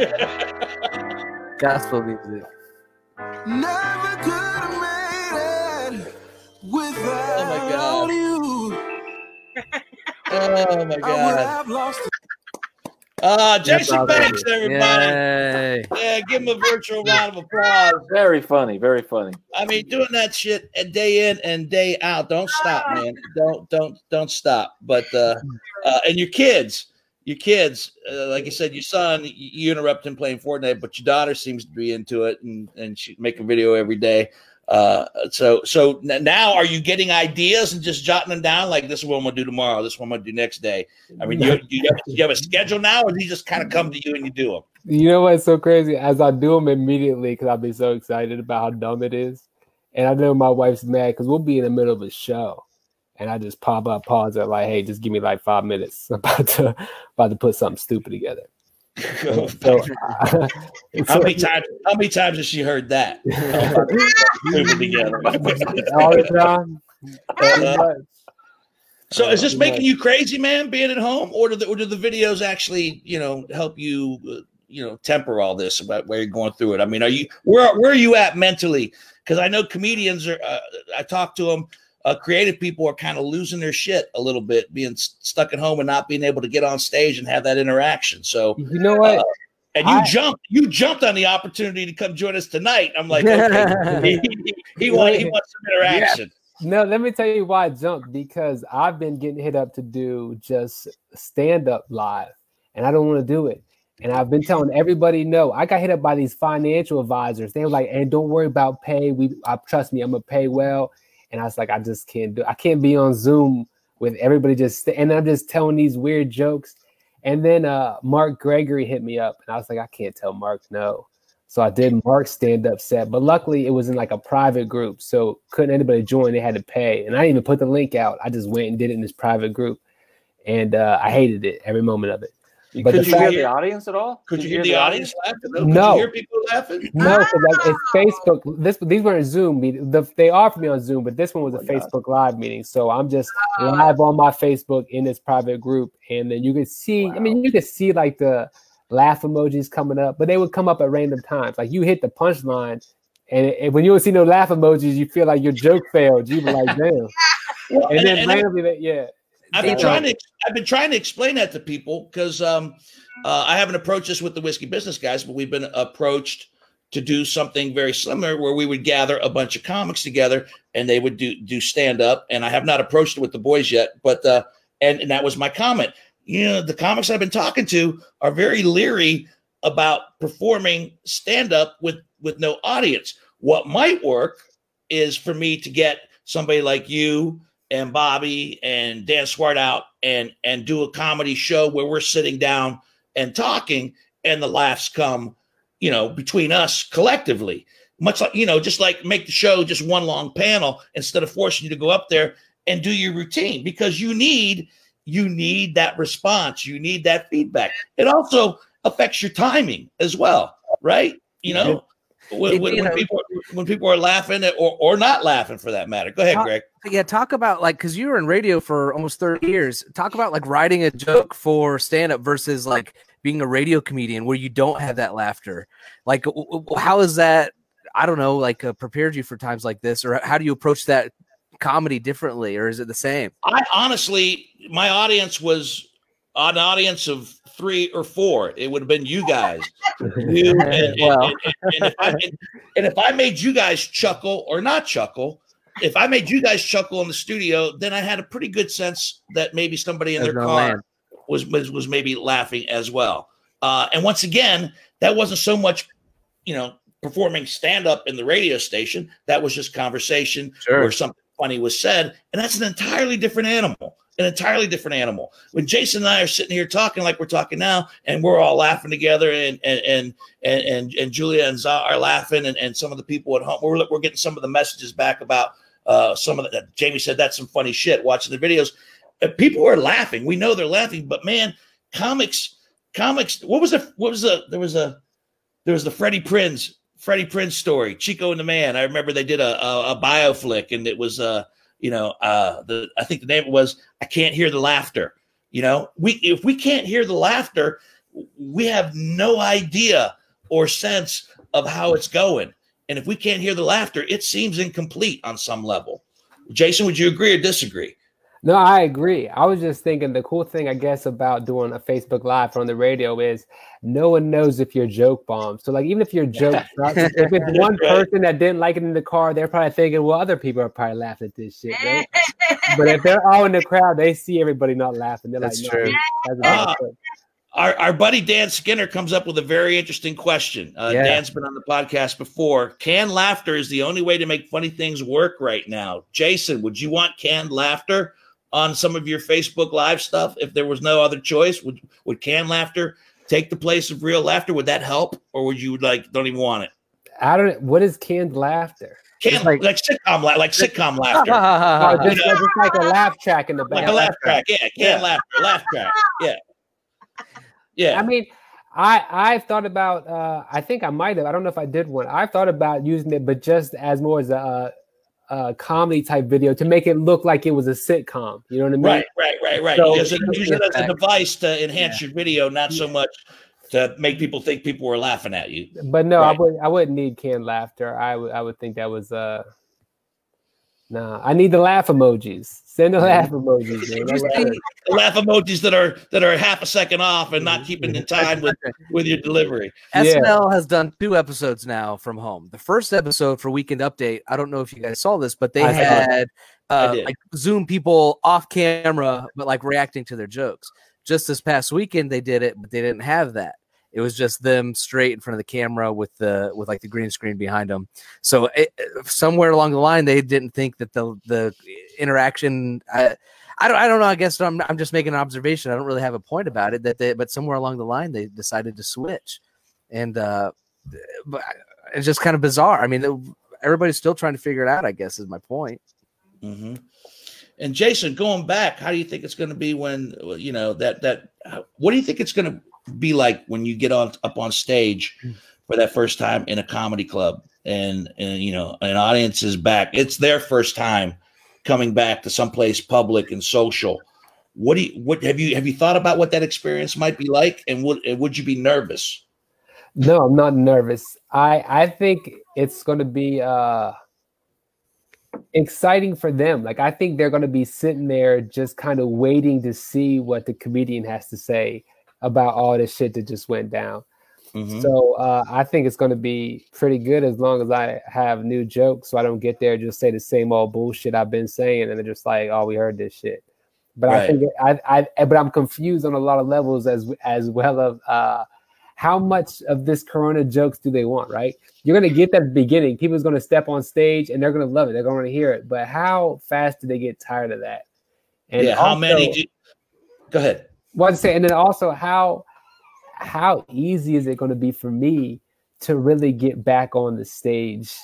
it. Gospel music. Never could Oh my God. you. Oh my I would god. have lost. Uh Jason all Banks, everybody. Yay. Yeah, give him a virtual round of applause. Very funny, very funny. I mean, doing that shit day in and day out. Don't stop, man. Don't don't don't stop. But uh, uh and your kids, your kids, uh, like I said, your son, you interrupt him playing Fortnite, but your daughter seems to be into it and and she make a video every day. Uh, so so now are you getting ideas and just jotting them down? Like this is what I'm gonna do tomorrow. This is what I'm gonna do next day. I mean, you you have, you have a schedule now, or do you just kind of come to you and you do them? you know what's so crazy? As I do them immediately because I'll be so excited about how dumb it is. And I know my wife's mad because we'll be in the middle of a show. And I just pop up, pause it, like, hey, just give me like five minutes. I'm about to about to put something stupid together. So, How many times? How many times has she heard that? All the time. Pretty. So is this Uh, making you crazy, man, being at home, or do the or do the videos actually, you know, help you, uh, you know, temper all this about where you're going through it? I mean, are you where where are you at mentally? Because I know comedians are. Uh, I talk to them. Uh, creative people are kind of losing their shit a little bit, being s- stuck at home and not being able to get on stage and have that interaction. So, You know what? Uh, and you I- jumped, you jumped on the opportunity to come join us tonight. I'm like, okay, he, he, he, want, he wants some interaction. No, let me tell you why I jumped because I've been getting hit up to do just stand up live and I don't want to do it. And I've been telling everybody no. I got hit up by these financial advisors. They were like, and don't worry about pay. We I trust me, I'm gonna pay well. And I was like, I just can't do I can't be on Zoom with everybody just st- and I'm just telling these weird jokes. And then uh Mark Gregory hit me up and I was like, I can't tell Mark no. So I did Mark's stand up set, but luckily it was in like a private group. So couldn't anybody join, they had to pay. And I didn't even put the link out. I just went and did it in this private group. And uh, I hated it every moment of it. But Could the you hear the audience at all? Could you hear the audience laughing? though? Could No. you hear people laughing? No, because it's Facebook. This these weren't Zoom meetings. The, they offered me on Zoom, but this one was a Oh, God. Facebook Live meeting. So I'm just live on my Facebook in this private group, and then you could see. I mean, you could see like the laugh emojis coming up, but they would come up at random times. Like you hit the punchline, and, it- and when you don't see no laugh emojis, you feel like your joke failed. You were like, damn. Well, And and- then and randomly, they, yeah. I've been trying to I've been trying to explain that to people because um, uh, I haven't approached this with the whiskey business guys, but we've been approached to do something very similar where we would gather a bunch of comics together and they would do do stand up. And I have not approached it with the boys yet, but uh, and, and that was my comment. You know, the comics I've been talking to are very leery about performing stand up with with no audience. What might work is for me to get somebody like you and Bobby and Dan Swart out and and do a comedy show where we're sitting down and talking and the laughs come, you know, between us collectively. Much like, you know, just like make the show just one long panel instead of forcing you to go up there and do your routine because you need you need that response, you need that feedback. It also affects your timing as well, right? You know, when, when, when people when people are laughing or or not laughing for that matter. Go ahead, How- Greg. yeah talk about like because you were in radio for almost 30 years. Talk about like writing a joke for stand-up versus like being a radio comedian where you don't have that laughter. Like how is that i don't know like uh, prepared you for times like this? Or how do you approach that comedy differently or is it the same? I honestly, my audience was an audience of three or four. It would have been you guys. You and, and- Well. and- if I, and- if I made you guys chuckle or not chuckle, if I made you guys chuckle in the studio, then I had a pretty good sense that maybe somebody in There's their no car was, was was maybe laughing as well. Uh, and once again, that wasn't so much, you know, performing stand up in the radio station. That was just conversation Sure. where something funny was said, and that's an entirely different animal. An entirely different animal. When Jason and I are sitting here talking like we're talking now, and we're all laughing together, and and and and and, and Julia and Za are laughing, and, and some of the people at home, we're we're getting some of the messages back about uh, some of the. Jamie said that's some funny shit. Watching the videos, Uh, people are laughing. We know they're laughing, but man, comics, comics. What was the what was the there was a there was the Freddie Prinz Freddie Prinz story, Chico and the Man. I remember they did a a, a bioflick, and it was uh you know uh the I think the name was I can't hear the laughter. You know, we if we can't hear the laughter, we have no idea or sense of how it's going. And if we can't hear the laughter, it seems incomplete on some level. Jason, would you agree or disagree? No, I agree. I was just thinking the cool thing, I guess, about doing a Facebook Live on the radio is no one knows if you're joke bomb. So, like, even if your joke, sucks, if it's one person that didn't like it in the car, they're probably thinking, well, other people are probably laughing at this shit, right? but if they're all in the crowd, they see everybody not laughing. They're That's like, true. no, that's not. Our, our buddy Dan Skinner comes up with a very interesting question. Uh, Yeah. Dan's been on the podcast before. Canned laughter is the only way to make funny things work right now. Jason, would you want canned laughter on some of your Facebook Live stuff if there was no other choice? Would would canned laughter take the place of real laughter? Would that help, or would you like don't even want it? I don't. What is canned laughter? Canned like- like, sitcom la- like sitcom laughter, Oh, just, you know- just like a laugh track in the like a laugh track. Yeah, canned Yeah. laughter, laugh track. Yeah, yeah. I mean, I I've thought about. Uh, I think I might have. I don't know if I did one. I've thought about using it, but just as more as a, a comedy type video to make it look like it was a sitcom. You know what I mean? Right, right, right, right. So- use, it, it as a device to enhance your video, not so much to make people think people were laughing at you. But no, I would I wouldn't need canned laughter. I would I would think that was uh. Nah, I need the laugh emojis. Send the laugh emojis. Man. Did you That's- see- The laugh emojis that are that are half a second off and not keeping in time with with your delivery. Yeah. SNL has done two episodes now from home. The first episode for Weekend Update, I don't know if you guys saw this, but they I had uh, like Zoom people off camera, but like reacting to their jokes. Just this past weekend, they did it, but they didn't have that. It was just them straight in front of the camera with the with like the green screen behind them. So it, somewhere along the line, they didn't think that the the interaction. I, I don't. I don't know. I guess I'm. I'm just making an observation. I don't really have a point about it. That they, but somewhere along the line, they decided to switch, and uh, but it's just kind of bizarre. I mean, everybody's still trying to figure it out. I guess is my point. hmm And Jason, going back, how do you think it's going to be when you know that that? What do you think it's going to be like when you get on up on stage for that first time in a comedy club, and and you know an audience is back? It's their first time coming back to someplace public and social. What do you what have you have you thought about what that experience might be like, and would and would you be nervous? No, I'm not nervous. I I think it's going to be uh exciting for them. Like I think they're going to be sitting there just kind of waiting to see what the comedian has to say about all this shit that just went down. Mhm. So uh, I think it's going to be pretty good as long as I have new jokes, so I don't get there and just say the same old bullshit I've been saying, and they're just like, "Oh, we heard this shit." But I think I, I, but I'm confused on a lot of levels as as well of uh, how much of this Corona jokes do they want? Right? You're going to get that beginning. People's going to step on stage and they're going to love it. They're going to hear it. But how fast do they get tired of that? yeah, how many? also- Do, go ahead. Well, to say, and then also how how easy is it going to be for me to really get back on the stage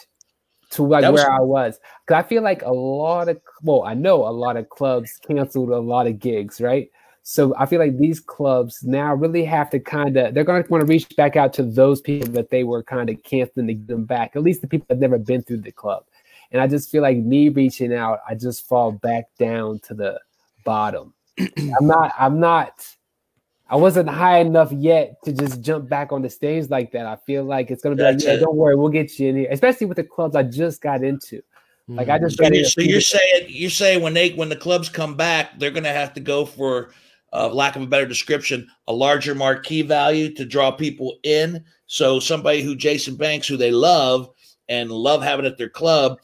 to like was- where I was? Because I feel like a lot of well, I know a lot of clubs canceled a lot of gigs, right? So I feel like these clubs now really have to kind of they're going to want to reach back out to those people that they were kind of canceling to get them back. At least the people that never been through the club. And I just feel like me reaching out, I just fall back down to the bottom. I'm not. I'm not. I wasn't high enough yet to just jump back on the stage like that. I feel like it's gonna be That's like, yeah, don't worry, we'll get you in here. Especially with the clubs I just got into. Like I just So, you, so you're saying you're saying when they when the clubs come back, they're going to have to go for of lack of a better description, a larger marquee value to draw people in. So somebody who Jason Banks, who they love and love having at their club,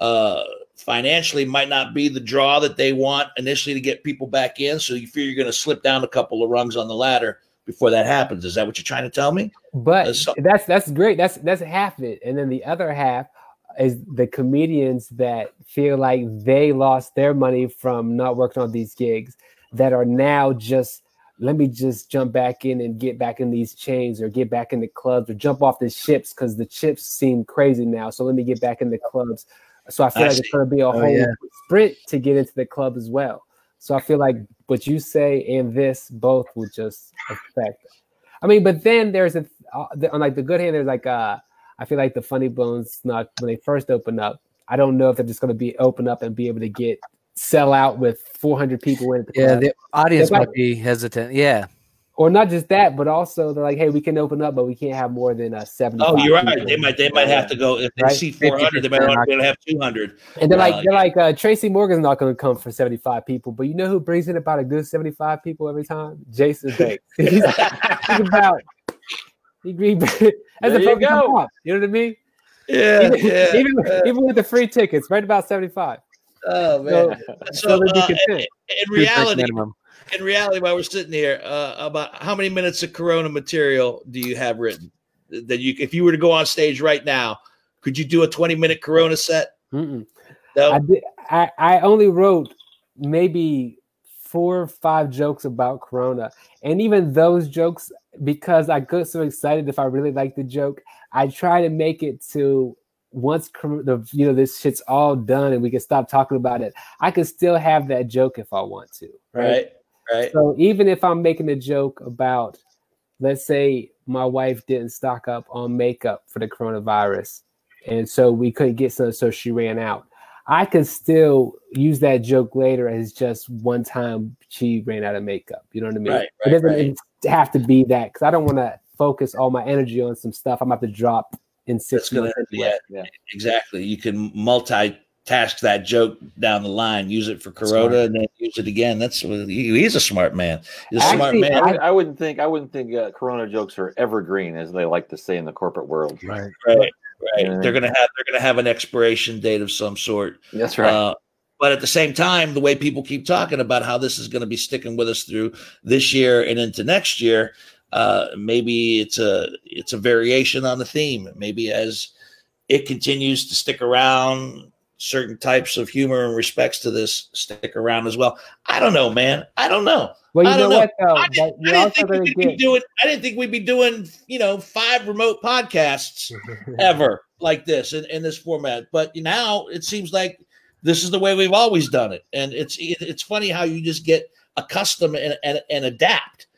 uh, financially might not be the draw that they want initially to get people back in. So you fear you're going to slip down a couple of rungs on the ladder before that happens. Is that what you're trying to tell me? But That's that's that's great. That's that's half it, and then the other half is the comedians that feel like they lost their money from not working on these gigs that are now just let me just jump back in and get back in these chains or get back in the clubs or jump off the ships because the chips seem crazy now. So let me get back in the clubs. So I feel I like see. it's going to be a Oh, whole yeah. sprint to get into the club as well. So I feel like what you say and this both will just affect. I mean, but then there's a uh, the, on like the good hand. There's like uh, I feel like the Funny Bones not when they first open up. I don't know if they're just going to be open up and be able to get sell out with 400 people in the Yeah, the audience might be hesitant. Yeah. Or not just that, but also they're like, hey, we can open up, but we can't have more than uh, 70. Oh, you're right. They might they might have to go if they Right? see 400, they might want to have 200. And they're Uh, like, they're like, uh, Tracy Morgan's not going to come for 75 people, but you know who brings in about a good 75 people every time? Jason Banks. he's, about, he, he, as There a you go. You know what I mean? Yeah, even, yeah. even, even with the free tickets, right about 75. Oh man. So, So, so uh, content. in reality, minimum. In reality, while we're sitting here, uh, about how many minutes of Corona material do you have written that you, if you were to go on stage right now, could you do a 20 minute Corona set? No. I did. I, I only wrote maybe four or five jokes about Corona, and even those jokes, because I got so excited if I really liked the joke, I try to make it to once the you know this shit's all done and we can stop talking about it. I can still have that joke if I want to, Right. Right. So even if I'm making a joke about, let's say my wife didn't stock up on makeup for the coronavirus, and so we couldn't get some, so she ran out. I could still use that joke later as just one time she ran out of makeup. You know what I mean? Right, right, it doesn't right. have to be that because I don't want to focus all my energy on some stuff I'm about to drop in six That's gonna, months. anyway. yeah, exactly. You can multitask that joke down the line, use it for Corona, and then use it again. That's he, he's a smart man. He's a smart man. I, would- I wouldn't think I wouldn't think uh, Corona jokes are evergreen, as they like to say in the corporate world. Right. right right Yeah. they're gonna have they're gonna have an expiration date of some sort That's right. uh, but at the same time the way people keep talking about how this is going to be sticking with us through this year and into next year uh, maybe it's a it's a variation on the theme maybe as it continues to stick around certain types of humor and respects to this stick around as well i don't know man i don't know Well, you I know, don't know. what though? I didn't, I didn't think we'd to be doing. I didn't think we'd be doing, you know, five remote podcasts ever like this in, in this format. But now it seems like this is the way we've always done it, and it's it's funny how you just get accustomed and, and and adapt.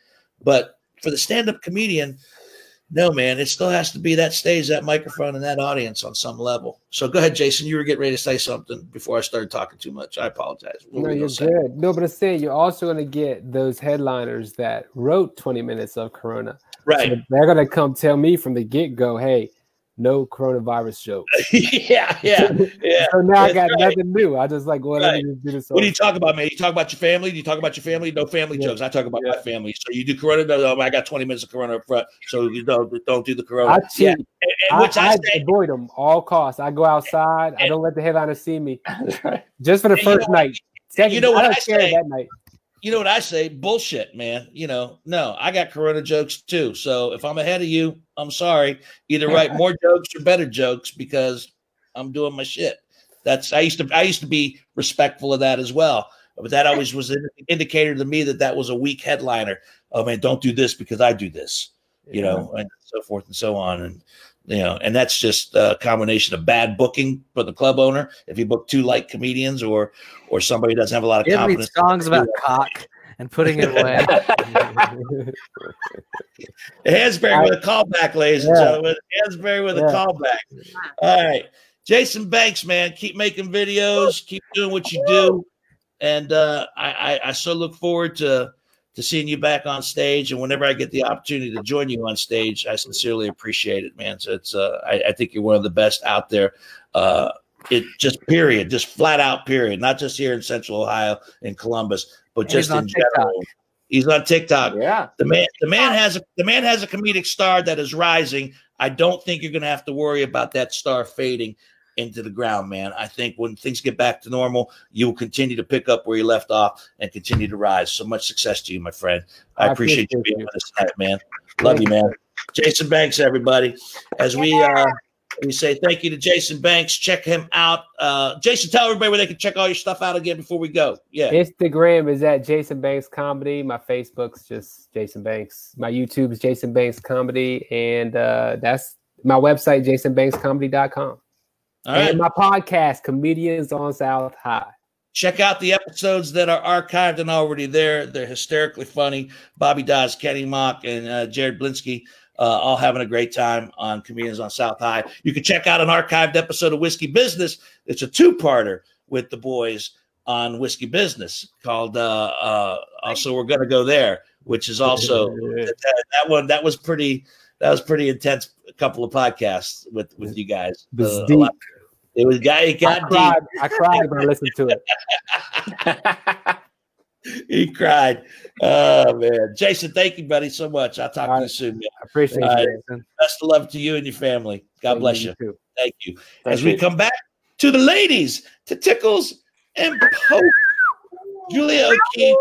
But for the stand-up comedian, no man, it still has to be that stage, that microphone, and that audience on some level. So go ahead, Jason. You were getting ready to say something before I started talking too much. I apologize. What No, you you're good. No, but I'm saying you're also going to get those headliners that wrote 20 minutes of Corona. Right. So they're going to come tell me from the get go, hey, no coronavirus jokes. yeah, yeah, yeah. so now I got right. nothing new. I just like, well, Right. do this. What do you talk about, man? You talk about your family? Do you talk about your family? No family jokes. I talk about my family. So you do Corona? No, no, I got 20 minutes of Corona up front. So you don't, don't do the Corona. I cheat. Yeah. And, and which I, I say, avoid them all costs. I go outside. I don't let the headliner see me. Just for the And you first know- night. Second, you know what I I say? that night. You know what I say? Bullshit, man. You know, no, I got Corona jokes too. So if I'm ahead of you, I'm sorry. Either write more jokes or better jokes because I'm doing my shit. That's I used to I used to be respectful of that as well. But that always was an indicator to me that that was a weak headliner. Oh man, don't do this because I do this, you know, and so forth and so on. And you know, and that's just a combination of bad booking for the club owner. If you book two light comedians or or somebody who doesn't have a lot of read confidence. songs about cock and putting it away? Hansberry with a callback, ladies and gentlemen. Hansberry with a Yeah. callback. All right. Jason Banks, man, keep making videos, keep doing what you do. And uh, I, I, I so look forward to to seeing you back on stage. And whenever I get the opportunity to join you on stage, I sincerely appreciate it, man. So it's uh, I, I think you're one of the best out there. Uh, it just period, just flat out period, not just here in Central Ohio in Columbus, but just in TikTok. general. He's on TikTok. Yeah. The man, the man has a the man has a comedic star that is rising. I don't think you're going to have to worry about that star fading into the ground, man. I think when things get back to normal, you will continue to pick up where you left off and continue to rise. So much success to you, my friend. I, I appreciate you being you. with us tonight, man. Love you, man. Jason Banks, everybody. As we uh we say thank you to Jason Banks. Check him out. Uh Jason, tell everybody where they can check all your stuff out again before we go. Yeah. Instagram is at Jason Banks Comedy. My Facebook's just Jason Banks. My YouTube is Jason Banks Comedy, and uh, that's my website, jasonbankscomedy.com. All right. And my podcast, Comedians on South High. Check out the episodes that are archived and already there. They're hysterically funny. Bobby Dawes, Kenny Mock, and uh, Jared Blinsky uh, all having a great time on Comedians on South High. You can check out an archived episode of Whiskey Business. It's a two-parter with the boys on Whiskey Business called uh, uh, "Also We're Gonna Go There," which is also that, that one. That was pretty. That was pretty intense. A couple of podcasts with with you guys. It was deep. It was guy. It I got cried. deep. I cried when I listened to it. he cried. Oh man, Jason, thank you, buddy, so much. I'll talk All to you soon. Man. I appreciate right. you, Jason. Best of love to you and your family. God Thank bless you. too. Thank you. Thank As we come back to the ladies, to Tickles and Poke, Julia O'Keefe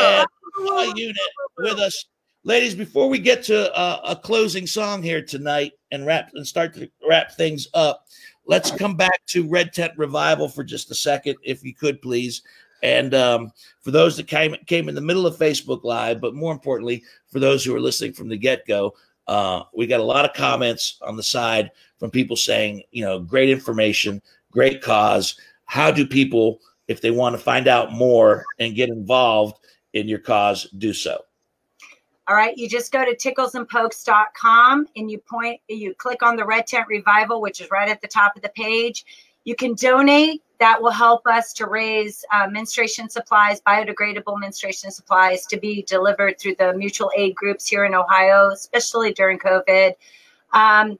and Shaw Unit with us. Ladies, before we get to uh, a closing song here tonight and wrap and start to wrap things up, let's come back to Red Tent Revival for just a second, if you could, please. And um, for those that came came in the middle of Facebook Live, but more importantly, for those who are listening from the get go, uh, we got a lot of comments on the side from people saying, you know, great information, great cause. How do people, if they want to find out more and get involved in your cause, do so? All right, you just go to ticklesandpokes.com and you point, you click on the Red Tent Revival, which is right at the top of the page. You can donate. That will help us to raise uh, menstruation supplies, biodegradable menstruation supplies to be delivered through the mutual aid groups here in Ohio, especially during COVID. Um,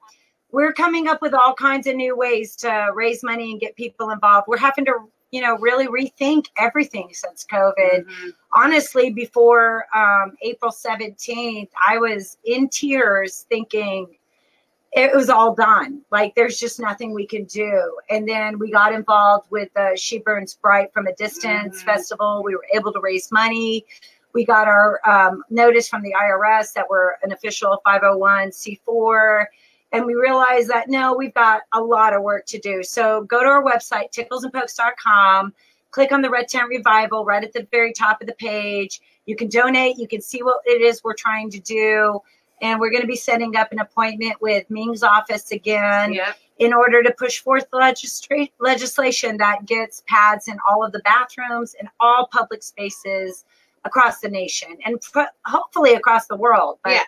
we're coming up with all kinds of new ways to raise money and get people involved. We're having to, you know, really rethink everything since COVID honestly, before um, April 17th, I was in tears thinking it was all done. Like, there's just nothing we can do. And then we got involved with the She Burns Bright from a Distance Festival. We were able to raise money. We got our um, notice from the IRS that we're an official 501c4. And we realized that no, we've got a lot of work to do. So go to our website, ticklesandpokes.com click on the Red Tent Revival right at the very top of the page. You can donate. You can see what it is we're trying to do. And we're going to be setting up an appointment with Meng's office again Yep. in order to push forth legistra- legislation that gets pads in all of the bathrooms and all public spaces across the nation and hopefully across the world. But Yeah.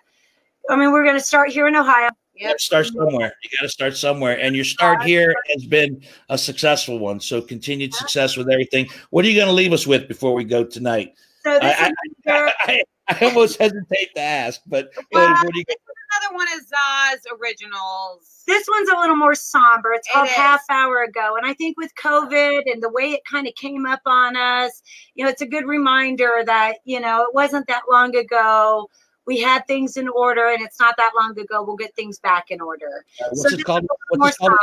I mean, we're going to start here in Ohio. You got to start somewhere. You got to start somewhere. And your start here has been a successful one. So continued success with everything. What are you going to leave us with before we go tonight? So this I, is I, I, I almost hesitate to ask, but Well, what do you Another one is Zaz Originals. This one's a little more somber. It's It called is. Half Hour Ago. And I think with COVID and the way it kind of came up on us, you know, it's a good reminder that, you know, it wasn't that long ago. We had things in order, and it's not that long ago. We'll get things back in order. uh, what's So it called? is a little What's it called?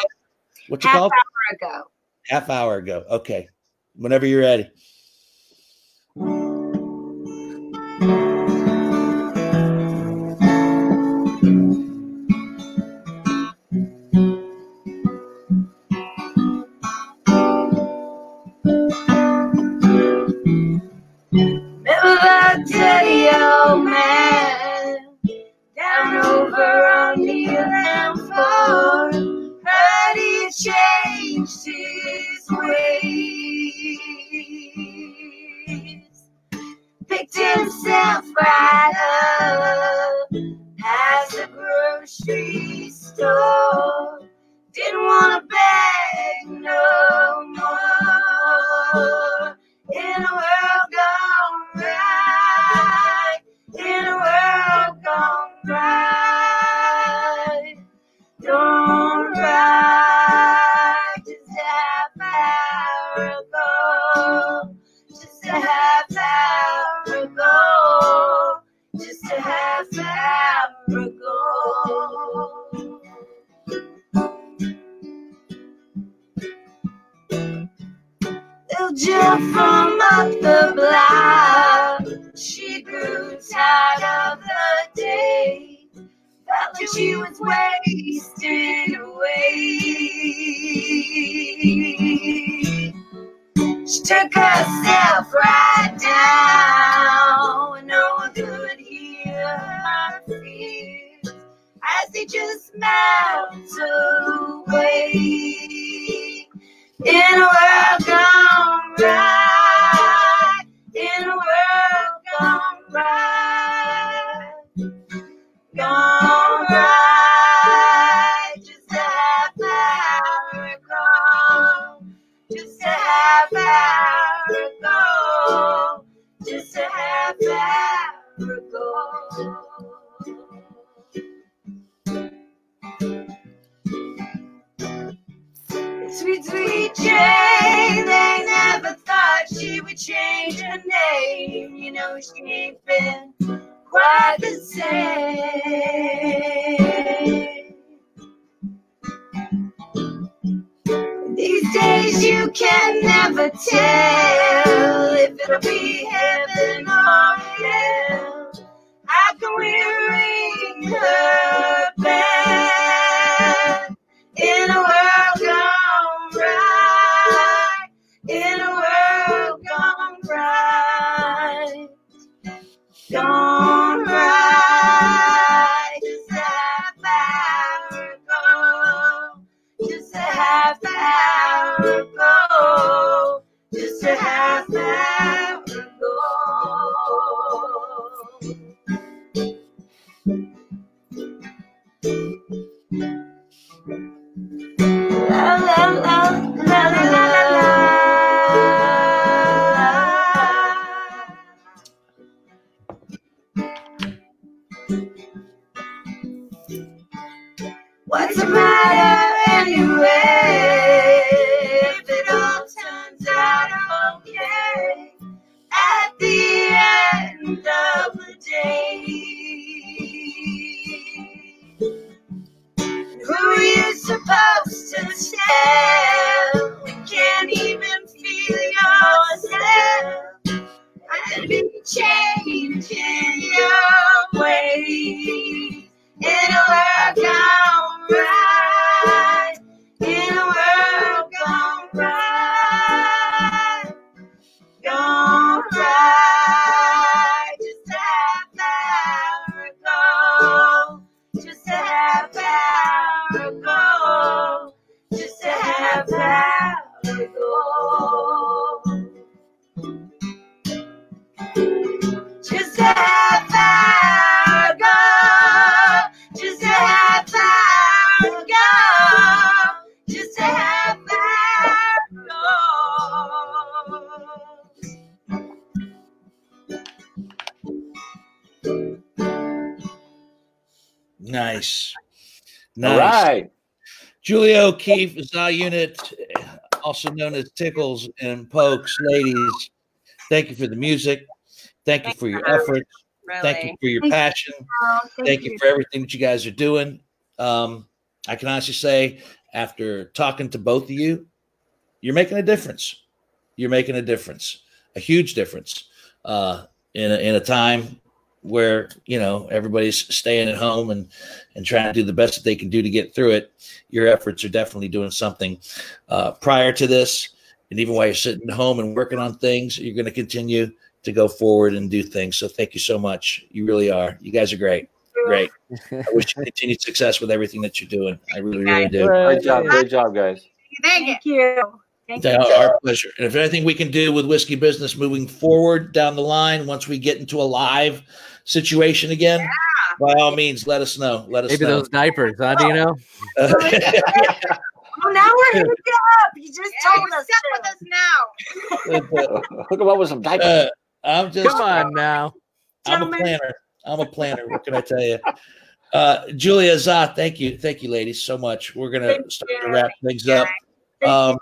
What's it Half called? hour ago. Half hour ago. Okay. Whenever you're ready. Picked himself right up past the grocery store. Didn't want to beg no more. In a world gone right, in a world gone right, don't from up the block. She grew tired of the day. Felt like she was wasting away. She took herself right down no one could hear her fears as they just melt away. In a world gone tell if it'll be heaven La O'Keefe is our unit, also known as Tickles and Pokes. Ladies, thank you for the music. Thank you for your efforts. Thank you for your Thank you. passion. Oh, Thank you for everything that you guys are doing. Um, I can honestly say, after talking to both of you, you're making a difference. You're making a difference, a huge difference uh, in a, in a time where you know everybody's staying at home and and trying to do the best that they can do to get through it. Your efforts are definitely doing something. Uh, prior to this, and even while you're sitting at home and working on things, you're going to continue to go forward and do things. So thank you so much. You really are. You guys are great. Great. I wish you continued success with everything that you're doing. I really, really do. Great job. Great job, guys. Thank you. Thank you. Our, our pleasure. And if anything we can do with whiskey business moving forward down the line, once we get into a live situation again, by all means, let us know. Let us know. Maybe know. those diapers, huh, Dino? Oh, now we're hitting it up. You just told us. with us now. Hook 'em up with some diapers. Uh, I'm just Come on now. I'm a planner. I'm a planner. What can I tell you? Uh, Julia Zah, thank you, thank you, ladies, so much. We're gonna Thank start you. to wrap things up. Thank Um,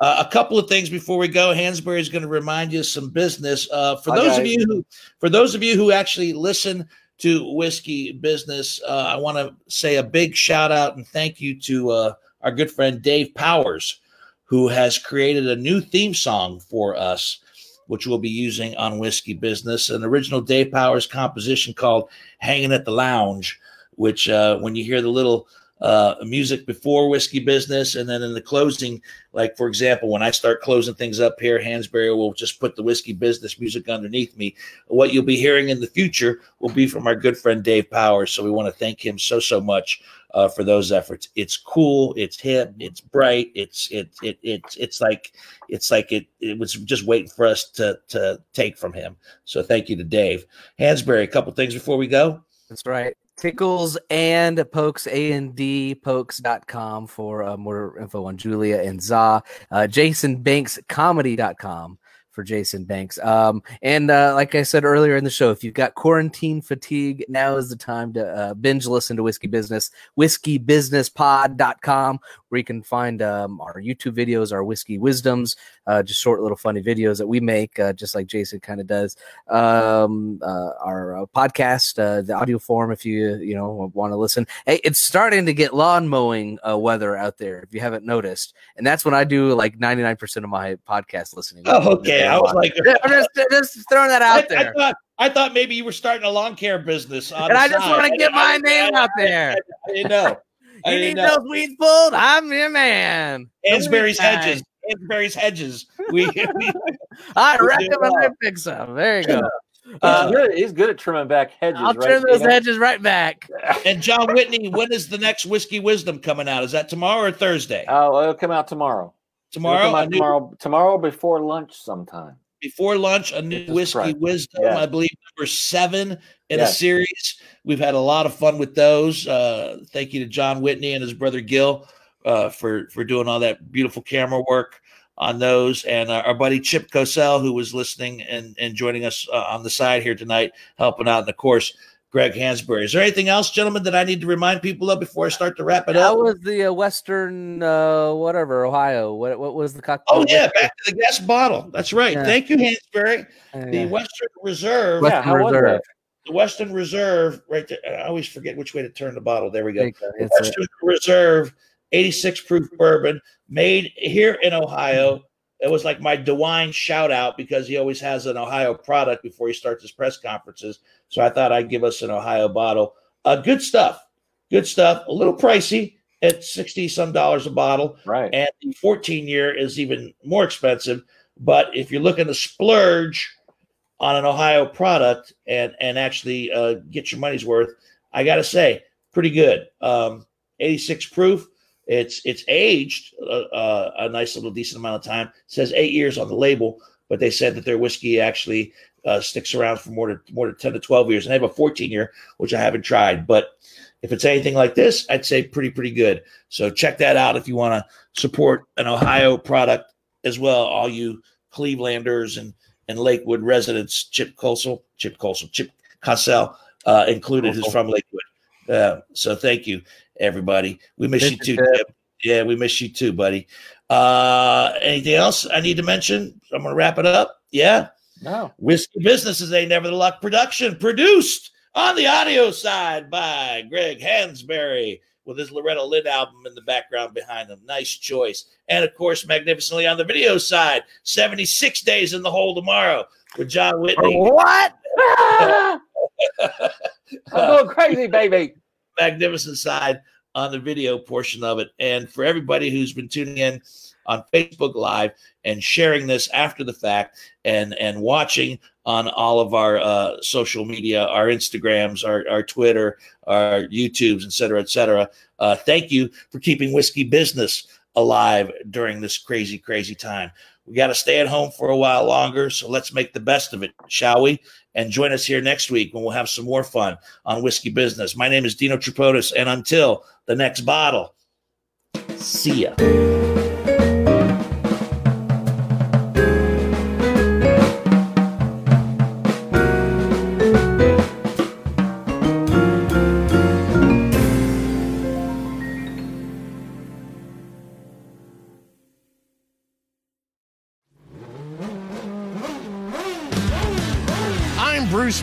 uh, a couple of things before we go. Hansberry is going to remind you of some business. Uh, for those of you who, for those of you who actually listen to Whiskey Business, uh, I want to say a big shout out and thank you to uh, our good friend Dave Powers, who has created a new theme song for us, which we'll be using on Whiskey Business, an original Dave Powers composition called Hanging at the Lounge, which uh, when you hear the little uh, music before whiskey business. And then in the closing like for example when i start closing things up here hansberry will just put the whiskey business music underneath me. What you'll be hearing in the future will be from our good friend dave powers. So we want to thank him so so much uh, for those efforts. It's cool. It's hip. It's bright. It's it, it it's it's like it's like it it was just waiting for us to to take from him. So thank you to dave. Hansberry a couple things before we go. That's right. Tickles and Pokes A and D Pokes.com for uh, more info on Julia and Za. Uh, Jason Banks Comedy.com for Jason Banks. Um, and uh, like I said earlier in the show, if you've got quarantine fatigue, now is the time to uh, binge listen to Whiskey Business. WhiskeyBusinessPod.com, where you can find um, our YouTube videos, our whiskey wisdoms, uh, just short little funny videos that we make, uh, just like Jason kind of does. Um, uh, our uh, podcast, uh, the audio form, if you you know want to listen. Hey, it's starting to get lawn mowing uh, weather out there. If you haven't noticed, and that's when I do like ninety nine percent of my podcast listening. Oh, okay. I was like, I'm just, just throwing that I, out there. I thought I thought maybe you were starting a lawn care business. On and I just want to get my I- name out there. I didn't know. I You need know. those weeds pulled? I'm your man. Hansberry's hedges. Hansberry's hedges. We, we I We do recommend well. I pick some. There you go. He's, Uh, good. He's good at trimming back hedges. I'll right, trim those Tina? hedges right back. and John Whitney. When is the next whiskey wisdom coming out? Is that tomorrow or Thursday? Oh, it'll come out tomorrow. Tomorrow. come a out new- tomorrow. Tomorrow before lunch sometime. before lunch, a new whiskey Friday. wisdom. Yeah. I believe number seven in a series. We've had a lot of fun with those. Uh, thank you to John Whitney and his brother Gil uh, for for doing all that beautiful camera work on those, and uh, our buddy Chip Cosell, who was listening and and joining us uh, on the side here tonight, helping out, and of course. Greg Hansberry. Is there anything else, gentlemen, that I need to remind people of before I start to wrap it That up? That was the uh, Western, uh, whatever, Ohio. What what was the cocktail? Oh yeah, back to the gas bottle. That's right. Yeah. Thank you, Hansberry. Yeah. The Western Reserve. Yeah, how Reserve. that? the Western Reserve, right there. I always forget which way to turn the bottle. There we go. There you go. The It's a- Western Reserve, 86 proof bourbon, made here in Ohio. It was like my DeWine shout out because he always has an Ohio product before he starts his press conferences. So I thought I'd give us an Ohio bottle. Uh, good stuff. Good stuff. A little pricey at 60 some dollars a bottle. Right. And the 14 year is even more expensive. But if you're looking to splurge on an Ohio product and and actually uh, get your money's worth, I got to say, pretty good. Um, 86 proof. It's it's aged uh, uh, a nice little decent amount of time. It says eight years on the label, but they said that their whiskey actually uh, sticks around for more to more to 10 to 12 years. And they have a 14 year, which I haven't tried, but if it's anything like this, I'd say pretty, pretty good. So check that out if you want to support an Ohio product as well. All you Clevelanders and, and Lakewood residents, Chip Colsell, Chip Colsell, Chip Cossell uh, included, who's from Lakewood. Uh, so thank you, everybody. We miss Miss you too. Chip. Yeah, we miss you too, buddy. Uh, anything else I need to mention? I'm going to wrap it up. Yeah. No. Whiskey Business is a Never the Luck production produced on the audio side by Greg Hansberry with his Loretta Lynn album in the background behind him. Nice choice. And of course, magnificently on the video side, 76 Days in the Hole Tomorrow with John Whitney. What? I'm going crazy, baby. Magnificent side on the video portion of it. And for everybody who's been tuning in on Facebook Live and sharing this after the fact and and watching on all of our uh, social media, our Instagrams, our, our Twitter, our YouTubes, et cetera, et cetera. Uh, thank you for keeping whiskey business alive during this crazy, crazy time. We got to stay at home for a while longer, so let's make the best of it, shall we? And join us here next week when we'll have some more fun on Whiskey Business. My name is Dino Tripodis, and until the next bottle, see ya.